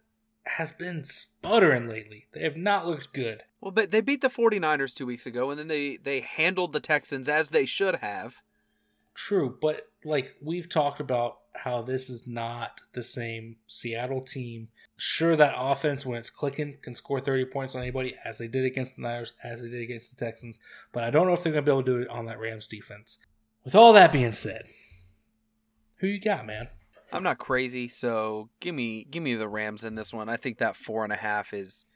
has been sputtering lately. They have not looked good. Well, but they beat the 49ers 2 weeks ago and then they they handled the Texans as they should have. True, but like we've talked about how this is not the same Seattle team. Sure, that offense when it's clicking can score 30 points on anybody, as they did against the Niners, as they did against the Texans. But I don't know if they're going to be able to do it on that Rams defense. With all that being said, who you got, man? I'm not crazy, so give me give me the Rams in this one. I think that four and a half is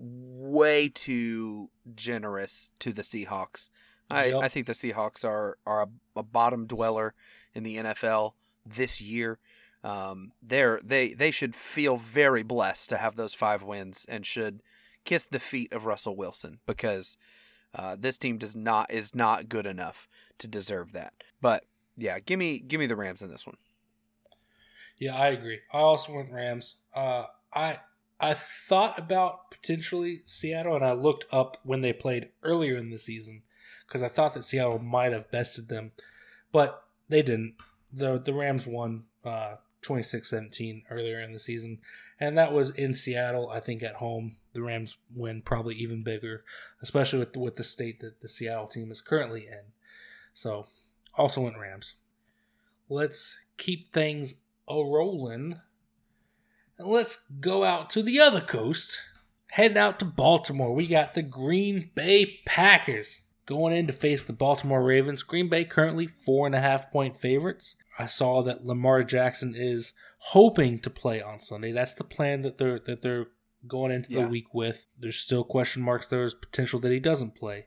way too generous to the Seahawks. I, Yep. I think the Seahawks are are a, a bottom dweller in the NFL this year. Um, they're they they should feel very blessed to have those five wins and should kiss the feet of Russell Wilson because uh, this team does not is not good enough to deserve that. But yeah, give me give me the Rams in this one. Yeah, I agree. I also went Rams. Uh, I I thought about potentially Seattle, and I looked up when they played earlier in the season because I thought that Seattle might have bested them, but they didn't. the The Rams won uh, 26-17 earlier in the season, and that was in Seattle. I think at home, the Rams win probably even bigger, especially with with the state that the Seattle team is currently in. So, also went Rams. Let's keep things a rolling. And let's go out to the other coast. Heading out to Baltimore. We got the Green Bay Packers going in to face the Baltimore Ravens. Green Bay currently four and a half point favorites. I saw that Lamar Jackson is hoping to play on Sunday. That's the plan that they're that they're going into Yeah. the week with. There's still question marks. There's potential that he doesn't play.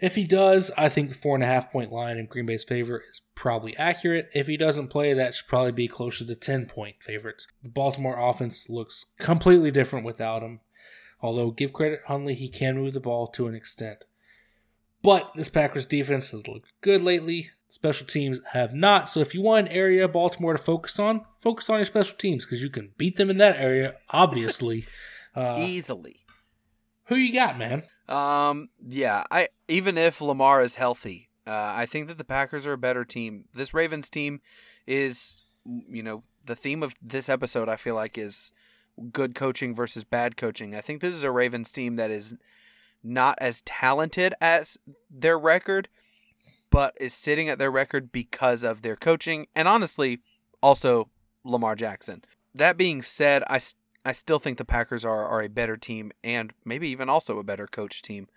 If he does, I think the four and a half point line in Green Bay's favor is probably accurate. If he doesn't play, that should probably be closer to 10 point favorites. The Baltimore offense looks completely different without him. Although, give credit, Huntley, he can move the ball to an extent. But this Packers defense has looked good lately. Special teams have not. So if you want an area Baltimore to focus on, focus on your special teams because you can beat them in that area, obviously. <laughs> Uh, Easily. who you got, man? Um, yeah, I even if Lamar is healthy, uh, I think that the Packers are a better team. This Ravens team is, you know, the theme of this episode. I feel like is good coaching versus bad coaching. I think this is a Ravens team that is not as talented as their record, but is sitting at their record because of their coaching and honestly, also Lamar Jackson. That being said, I I still think the Packers are, are a better team and maybe even also a better coach team.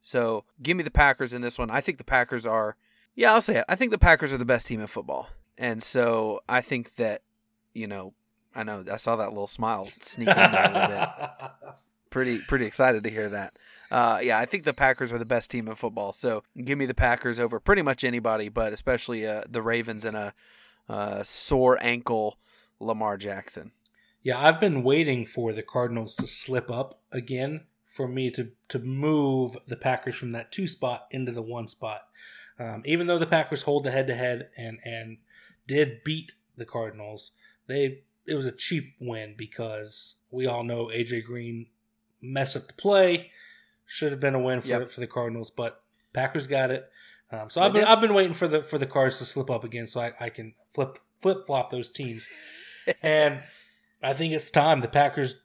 So give me the Packers in this one. I think the Packers are, yeah, I'll say it. I think the Packers are the best team in football. And so I think that, you know, I know I saw that little smile sneak in there a little bit. <laughs> Pretty, pretty excited to hear that. Uh, yeah, I think the Packers are the best team in football. So give me the Packers over pretty much anybody, but especially uh, the Ravens and a uh, sore ankle Lamar Jackson. Yeah, I've been waiting for the Cardinals to slip up again for me to to move the Packers from that two spot into the one spot. Um, even though the Packers hold the head to head and and did beat the Cardinals, they it was a cheap win because we all know AJ Green messed up the play. Should have been a win for Yep. for the Cardinals, but Packers got it. Um, so They I've been did. I've been waiting for the for the Cards to slip up again, so I, I can flip flip flop those teams. <laughs> and I think it's time. The Packers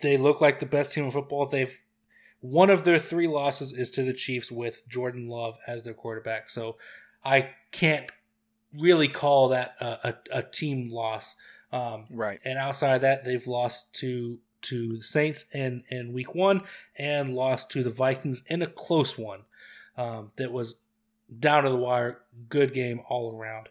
they look like the best team in football. They've one of their three losses is to the Chiefs with Jordan Love as their quarterback. So I can't really call that a, a, a team loss. Um, Right. and outside of that, they've lost to to the Saints in in Week One and lost to the Vikings in a close one. Um, that was down to the wire. Good game all around.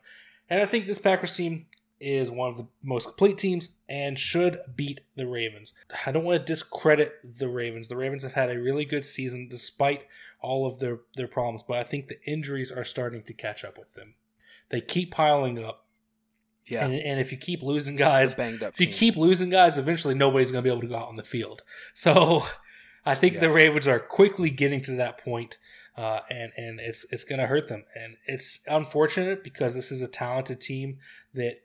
And I think this Packers team is one of the most complete teams and should beat the Ravens. I don't want to discredit the Ravens. The Ravens have had a really good season despite all of their, their problems, but I think the injuries are starting to catch up with them. They keep piling up. Yeah. And, and if you keep losing guys, banged up if you team. keep losing guys, eventually nobody's going to be able to go out on the field. <laughs> So I think the Ravens are quickly getting to that point, uh, and and it's it's going to hurt them. And it's unfortunate because this is a talented team that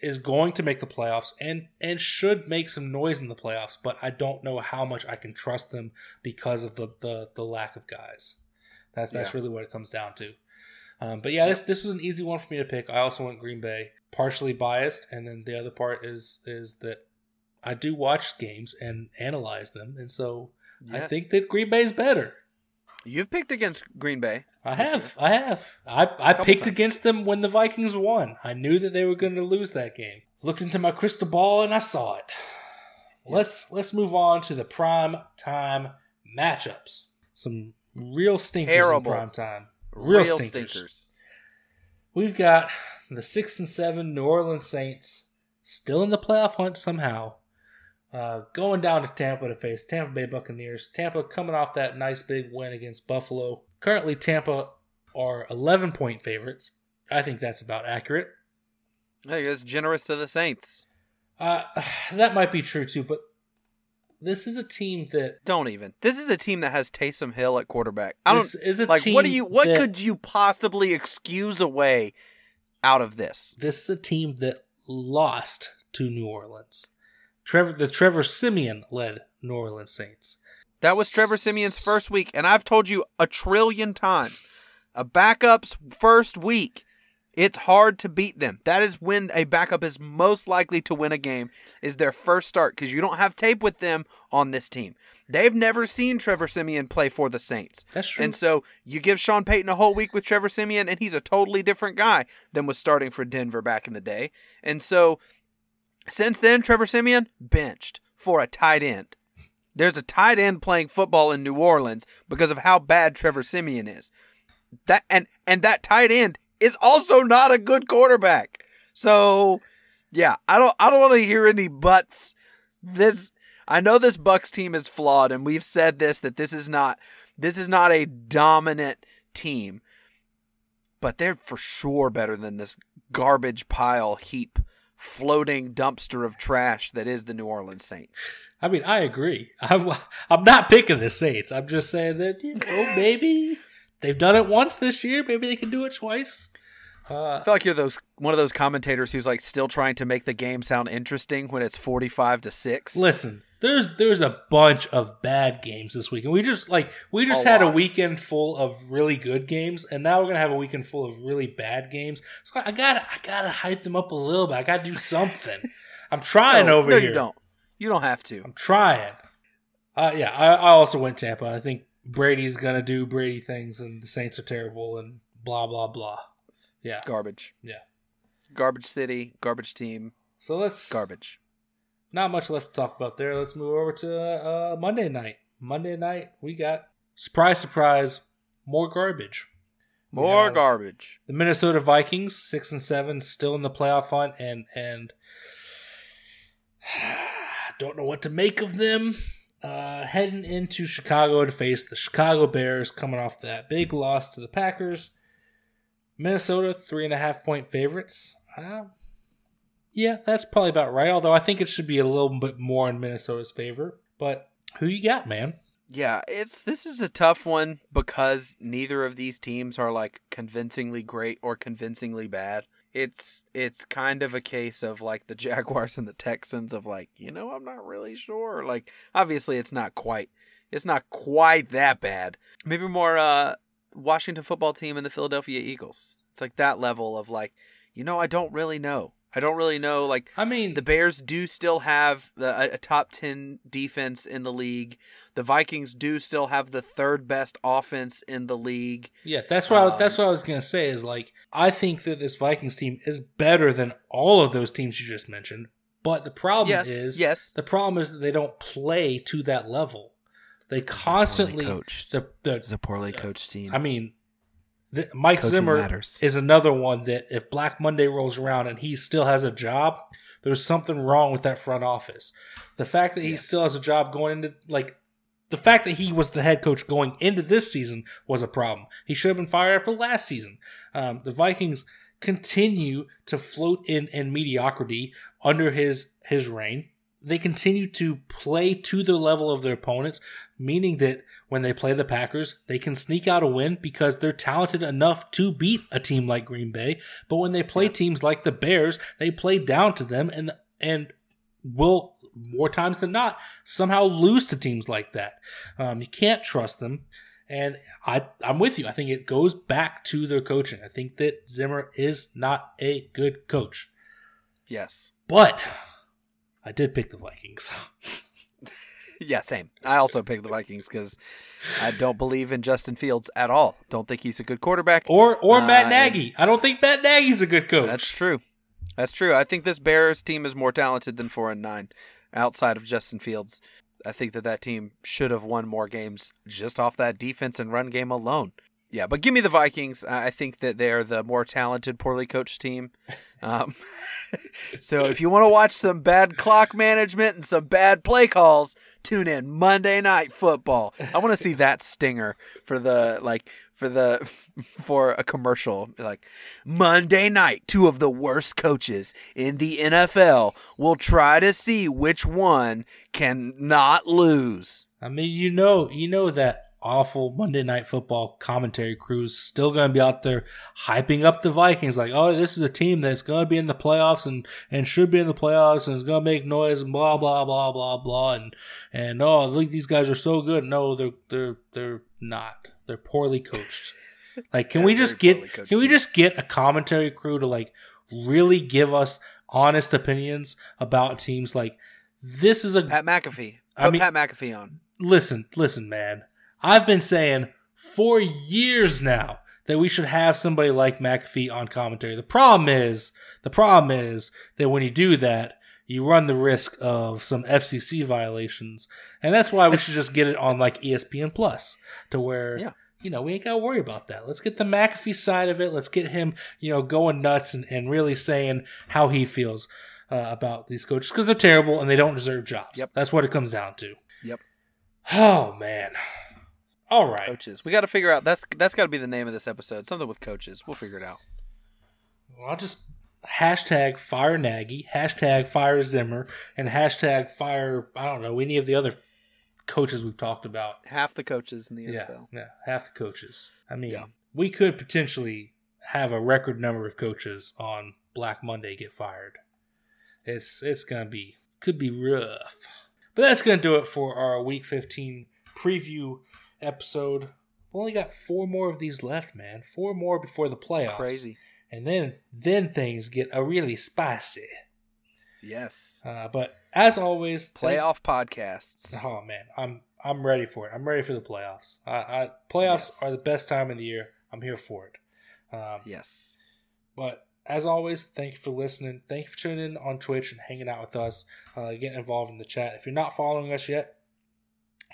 is going to make the playoffs and and should make some noise in the playoffs. But I don't know how much I can trust them because of the the, the lack of guys. That's that's Yeah. really what it comes down to. Um, but yeah, this this was an easy one for me to pick. I also went Green Bay, partially biased, and then the other part is is that I do watch games and analyze them, and so I think that Green Bay's better. You've picked against Green Bay. I have. I have. I I picked times. against them when the Vikings won. I knew that they were going to lose that game. Looked into my crystal ball and I saw it. Let's let's move on to the prime time matchups. Some real stinkers Terrible. in prime time. Real, Real, stinkers. stinkers. We've got the six and seven New Orleans Saints still in the playoff hunt somehow. Uh, going down to Tampa to face Tampa Bay Buccaneers. Tampa coming off that nice big win against Buffalo. Currently, Tampa are 11 point favorites. I think that's about accurate. I think it's generous to the Saints. Uh, <sighs> that might be true too, but this is a team that Don't even. This is a team that has Taysom Hill at quarterback. I don't is a like. team What do you? What that- could you possibly excuse away out of this? this is a team that lost to New Orleans. Trevor, the Trevor Siemian led New Orleans Saints. That was Trevor Siemian's first week, and I've told you a trillion times. A backup's first week, it's hard to beat them. That is when a backup is most likely to win a game is their first start because you don't have tape with them on this team. They've never seen Trevor Siemian play for the Saints. That's true. And so you give Sean Payton a whole week with Trevor Siemian, and he's a totally different guy than was starting for Denver back in the day. And so since then, Trevor Siemian benched for a tight end. There's a tight end playing football in New Orleans because of how bad Trevor Siemian is. That and and that tight end is also not a good quarterback. So yeah, I don't I don't want to hear any buts. This I know this Bucs team is flawed, and we've said this that this is not this is not a dominant team, but they're for sure better than this garbage pile heap floating dumpster of trash that is the New Orleans Saints. I mean, I agree. <laughs> I'm, I'm not picking the Saints. I'm just saying that, you know, maybe they've done it once this year. Maybe they can do it twice. Uh, I feel like you're those one of those commentators who's like still trying to make the game sound interesting when it's 45 to 6. listen, there's there's a bunch of bad games this week, and we just like we just A had a weekend full of really good games, and now we're gonna have a weekend full of really bad games. So I gotta I gotta hype them up a little bit. I gotta do something. <laughs> I'm trying no, over no, here. you don't. You don't have to. I'm trying. Uh, yeah, I, I also went Tampa. I think Brady's gonna do Brady things, and the Saints are terrible, and blah blah blah. Yeah. Garbage. Yeah. Garbage city, garbage team, So let's garbage. not much left to talk about there. Let's move over to uh, Monday night. Monday night, we got surprise, surprise, more garbage. We More garbage. The Minnesota Vikings, six and seven, still in the playoff hunt, and and <sighs> don't know what to make of them. Uh, heading into Chicago to face the Chicago Bears, coming off that big loss to the Packers. Minnesota three and a half point favorites. Uh, yeah, that's probably about right. Although I think it should be a little bit more in Minnesota's favor. But who you got, man? Yeah, it's this is a tough one because neither of these teams are like convincingly great or convincingly bad. it's it's kind of a case of like the <laughs> Jaguars and the Texans of like, you know, I'm not really sure. Like obviously it's not quite it's not quite that bad. Maybe more uh Washington football team and the Philadelphia Eagles. It's like that level of like, you know, I don't really know. I don't really know. Like, I mean, the Bears do still have the, a, top 10 defense in the league. The Vikings do still have the third best offense in the league. Yeah, that's what I, Um, that's what I was gonna say. Is like I think that this Vikings team is better than all of those teams you just mentioned. But the problem yes, is, yes. the problem is that they don't play to that level. They constantly coached. the the. It's a poorly coached team. I mean, the, Mike Coaching Zimmer matters. is another one that if Black Monday rolls around and he still has a job, there's something wrong with that front office. The fact that he Yes. still has a job going into like the fact that he was the head coach going into this season was a problem. He should have been fired after last season. Um, the Vikings continue to float in in mediocrity under his his reign. They continue to play to the level of their opponents, meaning that when they play the Packers, they can sneak out a win because they're talented enough to beat a team like Green Bay. But when they play teams like the Bears, they play down to them and and will more times than not somehow lose to teams like that. Um, you can't trust them. And I, I'm with you. I think it goes back to their coaching. I think that Zimmer is not a good coach. yes. But I did pick the Vikings. <laughs> Yeah, same. I also picked the Vikings because I don't believe in Justin Fields at all. Don't think he's a good quarterback. Or or Uh, Matt Nagy. I don't think Matt Nagy's a good coach. That's true. That's true. I think this Bears team is more talented than four and nine. Outside of Justin Fields, I think that that team should have won more games just off that defense and run game alone. Yeah, but give me the Vikings. I think that they're the more talented, poorly coached team. Um, <laughs> so if you want to watch some bad clock management and some bad play calls, tune in Monday Night Football. I want to see that stinger for the like for the <laughs> for a commercial like Monday night. Two of the worst coaches in the NFL will try to see which one can not lose. I mean, you know, you know that awful Monday Night Football commentary crew's still going to be out there hyping up the Vikings, like, oh, this is a team that's going to be in the playoffs and and should be in the playoffs and is going to make noise and blah blah blah blah blah and and oh, look, these guys are so good. No, they're they're they're not. They're poorly coached. <laughs> Like, can They're we just get can we just get a commentary crew to like really give us honest opinions about teams? Like, this is a Pat McAfee. Put I mean- Pat McAfee on. listen, listen, man. I've been saying for years now that we should have somebody like McAfee on commentary. The problem is, the problem is that when you do that, you run the risk of some FCC violations, and that's why we should just get it on like ESPN Plus, to where Yeah. you know we ain't gotta worry about that. Let's get the McAfee side of it. Let's get him, you know, going nuts and, and really saying how he feels uh, about these coaches because they're terrible and they don't deserve jobs. Yep. That's what it comes down to. Yep. Oh man. All right. Coaches. We got to figure out. That's that's got to be the name of this episode. Something with coaches. We'll figure it out. Well, I'll just hashtag fire Nagy, hashtag fire Zimmer, and hashtag fire I don't know any of the other coaches we've talked about. Half the coaches in the Yeah, NFL. yeah, half the coaches. I mean, Yeah. we could potentially have a record number of coaches on Black Monday get fired. It's it's gonna be could be rough, but that's gonna do it for our Week 15 preview episode. We've only got four more of these left, man. Four more before the playoffs. It's crazy. and then then things get a really spicy. Yes. Uh, but as always, thank- Playoff podcasts. Oh man, I'm I'm ready for it. I'm ready for the playoffs. I, I playoffs Yes. are the best time of the year. I'm here for it. Um, Yes. But as always, thank you for listening. Thank you for tuning in on Twitch and hanging out with us, uh, getting involved in the chat. If you're not following us yet,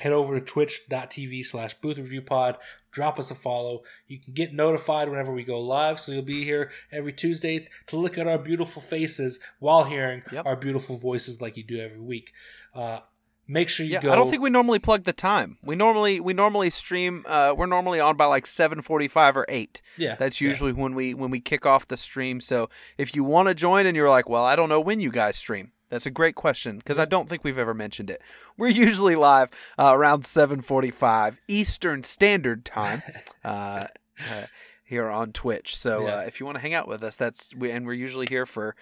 head over to twitch.tv slash booth review pod. Drop us a follow. You can get notified whenever we go live, so you'll be here every Tuesday to look at our beautiful faces while hearing Yep. our beautiful voices like you do every week. Uh, make sure you Yeah, go. I don't think we normally plug the time. We normally we normally stream. Uh, we're normally on by like seven forty five or eight. Yeah, That's yeah. usually when we when we kick off the stream. So if you want to join and you're like, well, I don't know when you guys stream. That's a great question because I don't think we've ever mentioned it. We're usually live uh, around 7:45 Eastern Standard Time. <laughs> Uh, uh, here on Twitch. So Yeah. uh, if you want to hang out with us, that's we and we're usually here for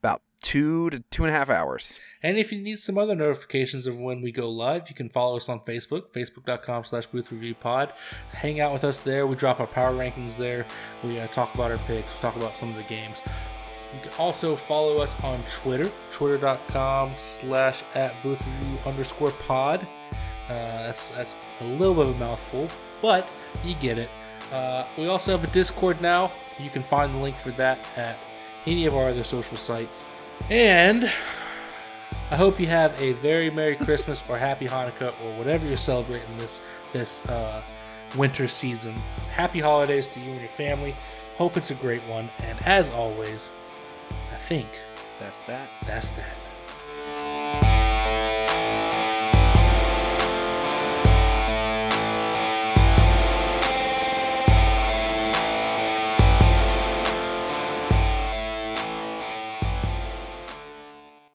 about two to two and a half hours. And if you need some other notifications of when we go live, you can follow us on Facebook, facebook.com slash booth review pod. Hang out with us there. We drop our power rankings there. We uh, talk about our picks, talk about some of the games. You can also follow us on Twitter, twitter.com slash at booth review underscore pod. Uh, that's, that's a little bit of a mouthful, but you get it. Uh, we also have a Discord now. You can find the link for that at any of our other social sites. And I hope you have a very Merry Christmas or Happy Hanukkah or whatever you're celebrating this this uh, winter season. Happy holidays to you and your family. Hope it's a great one. And as always, I think That's that. that's that.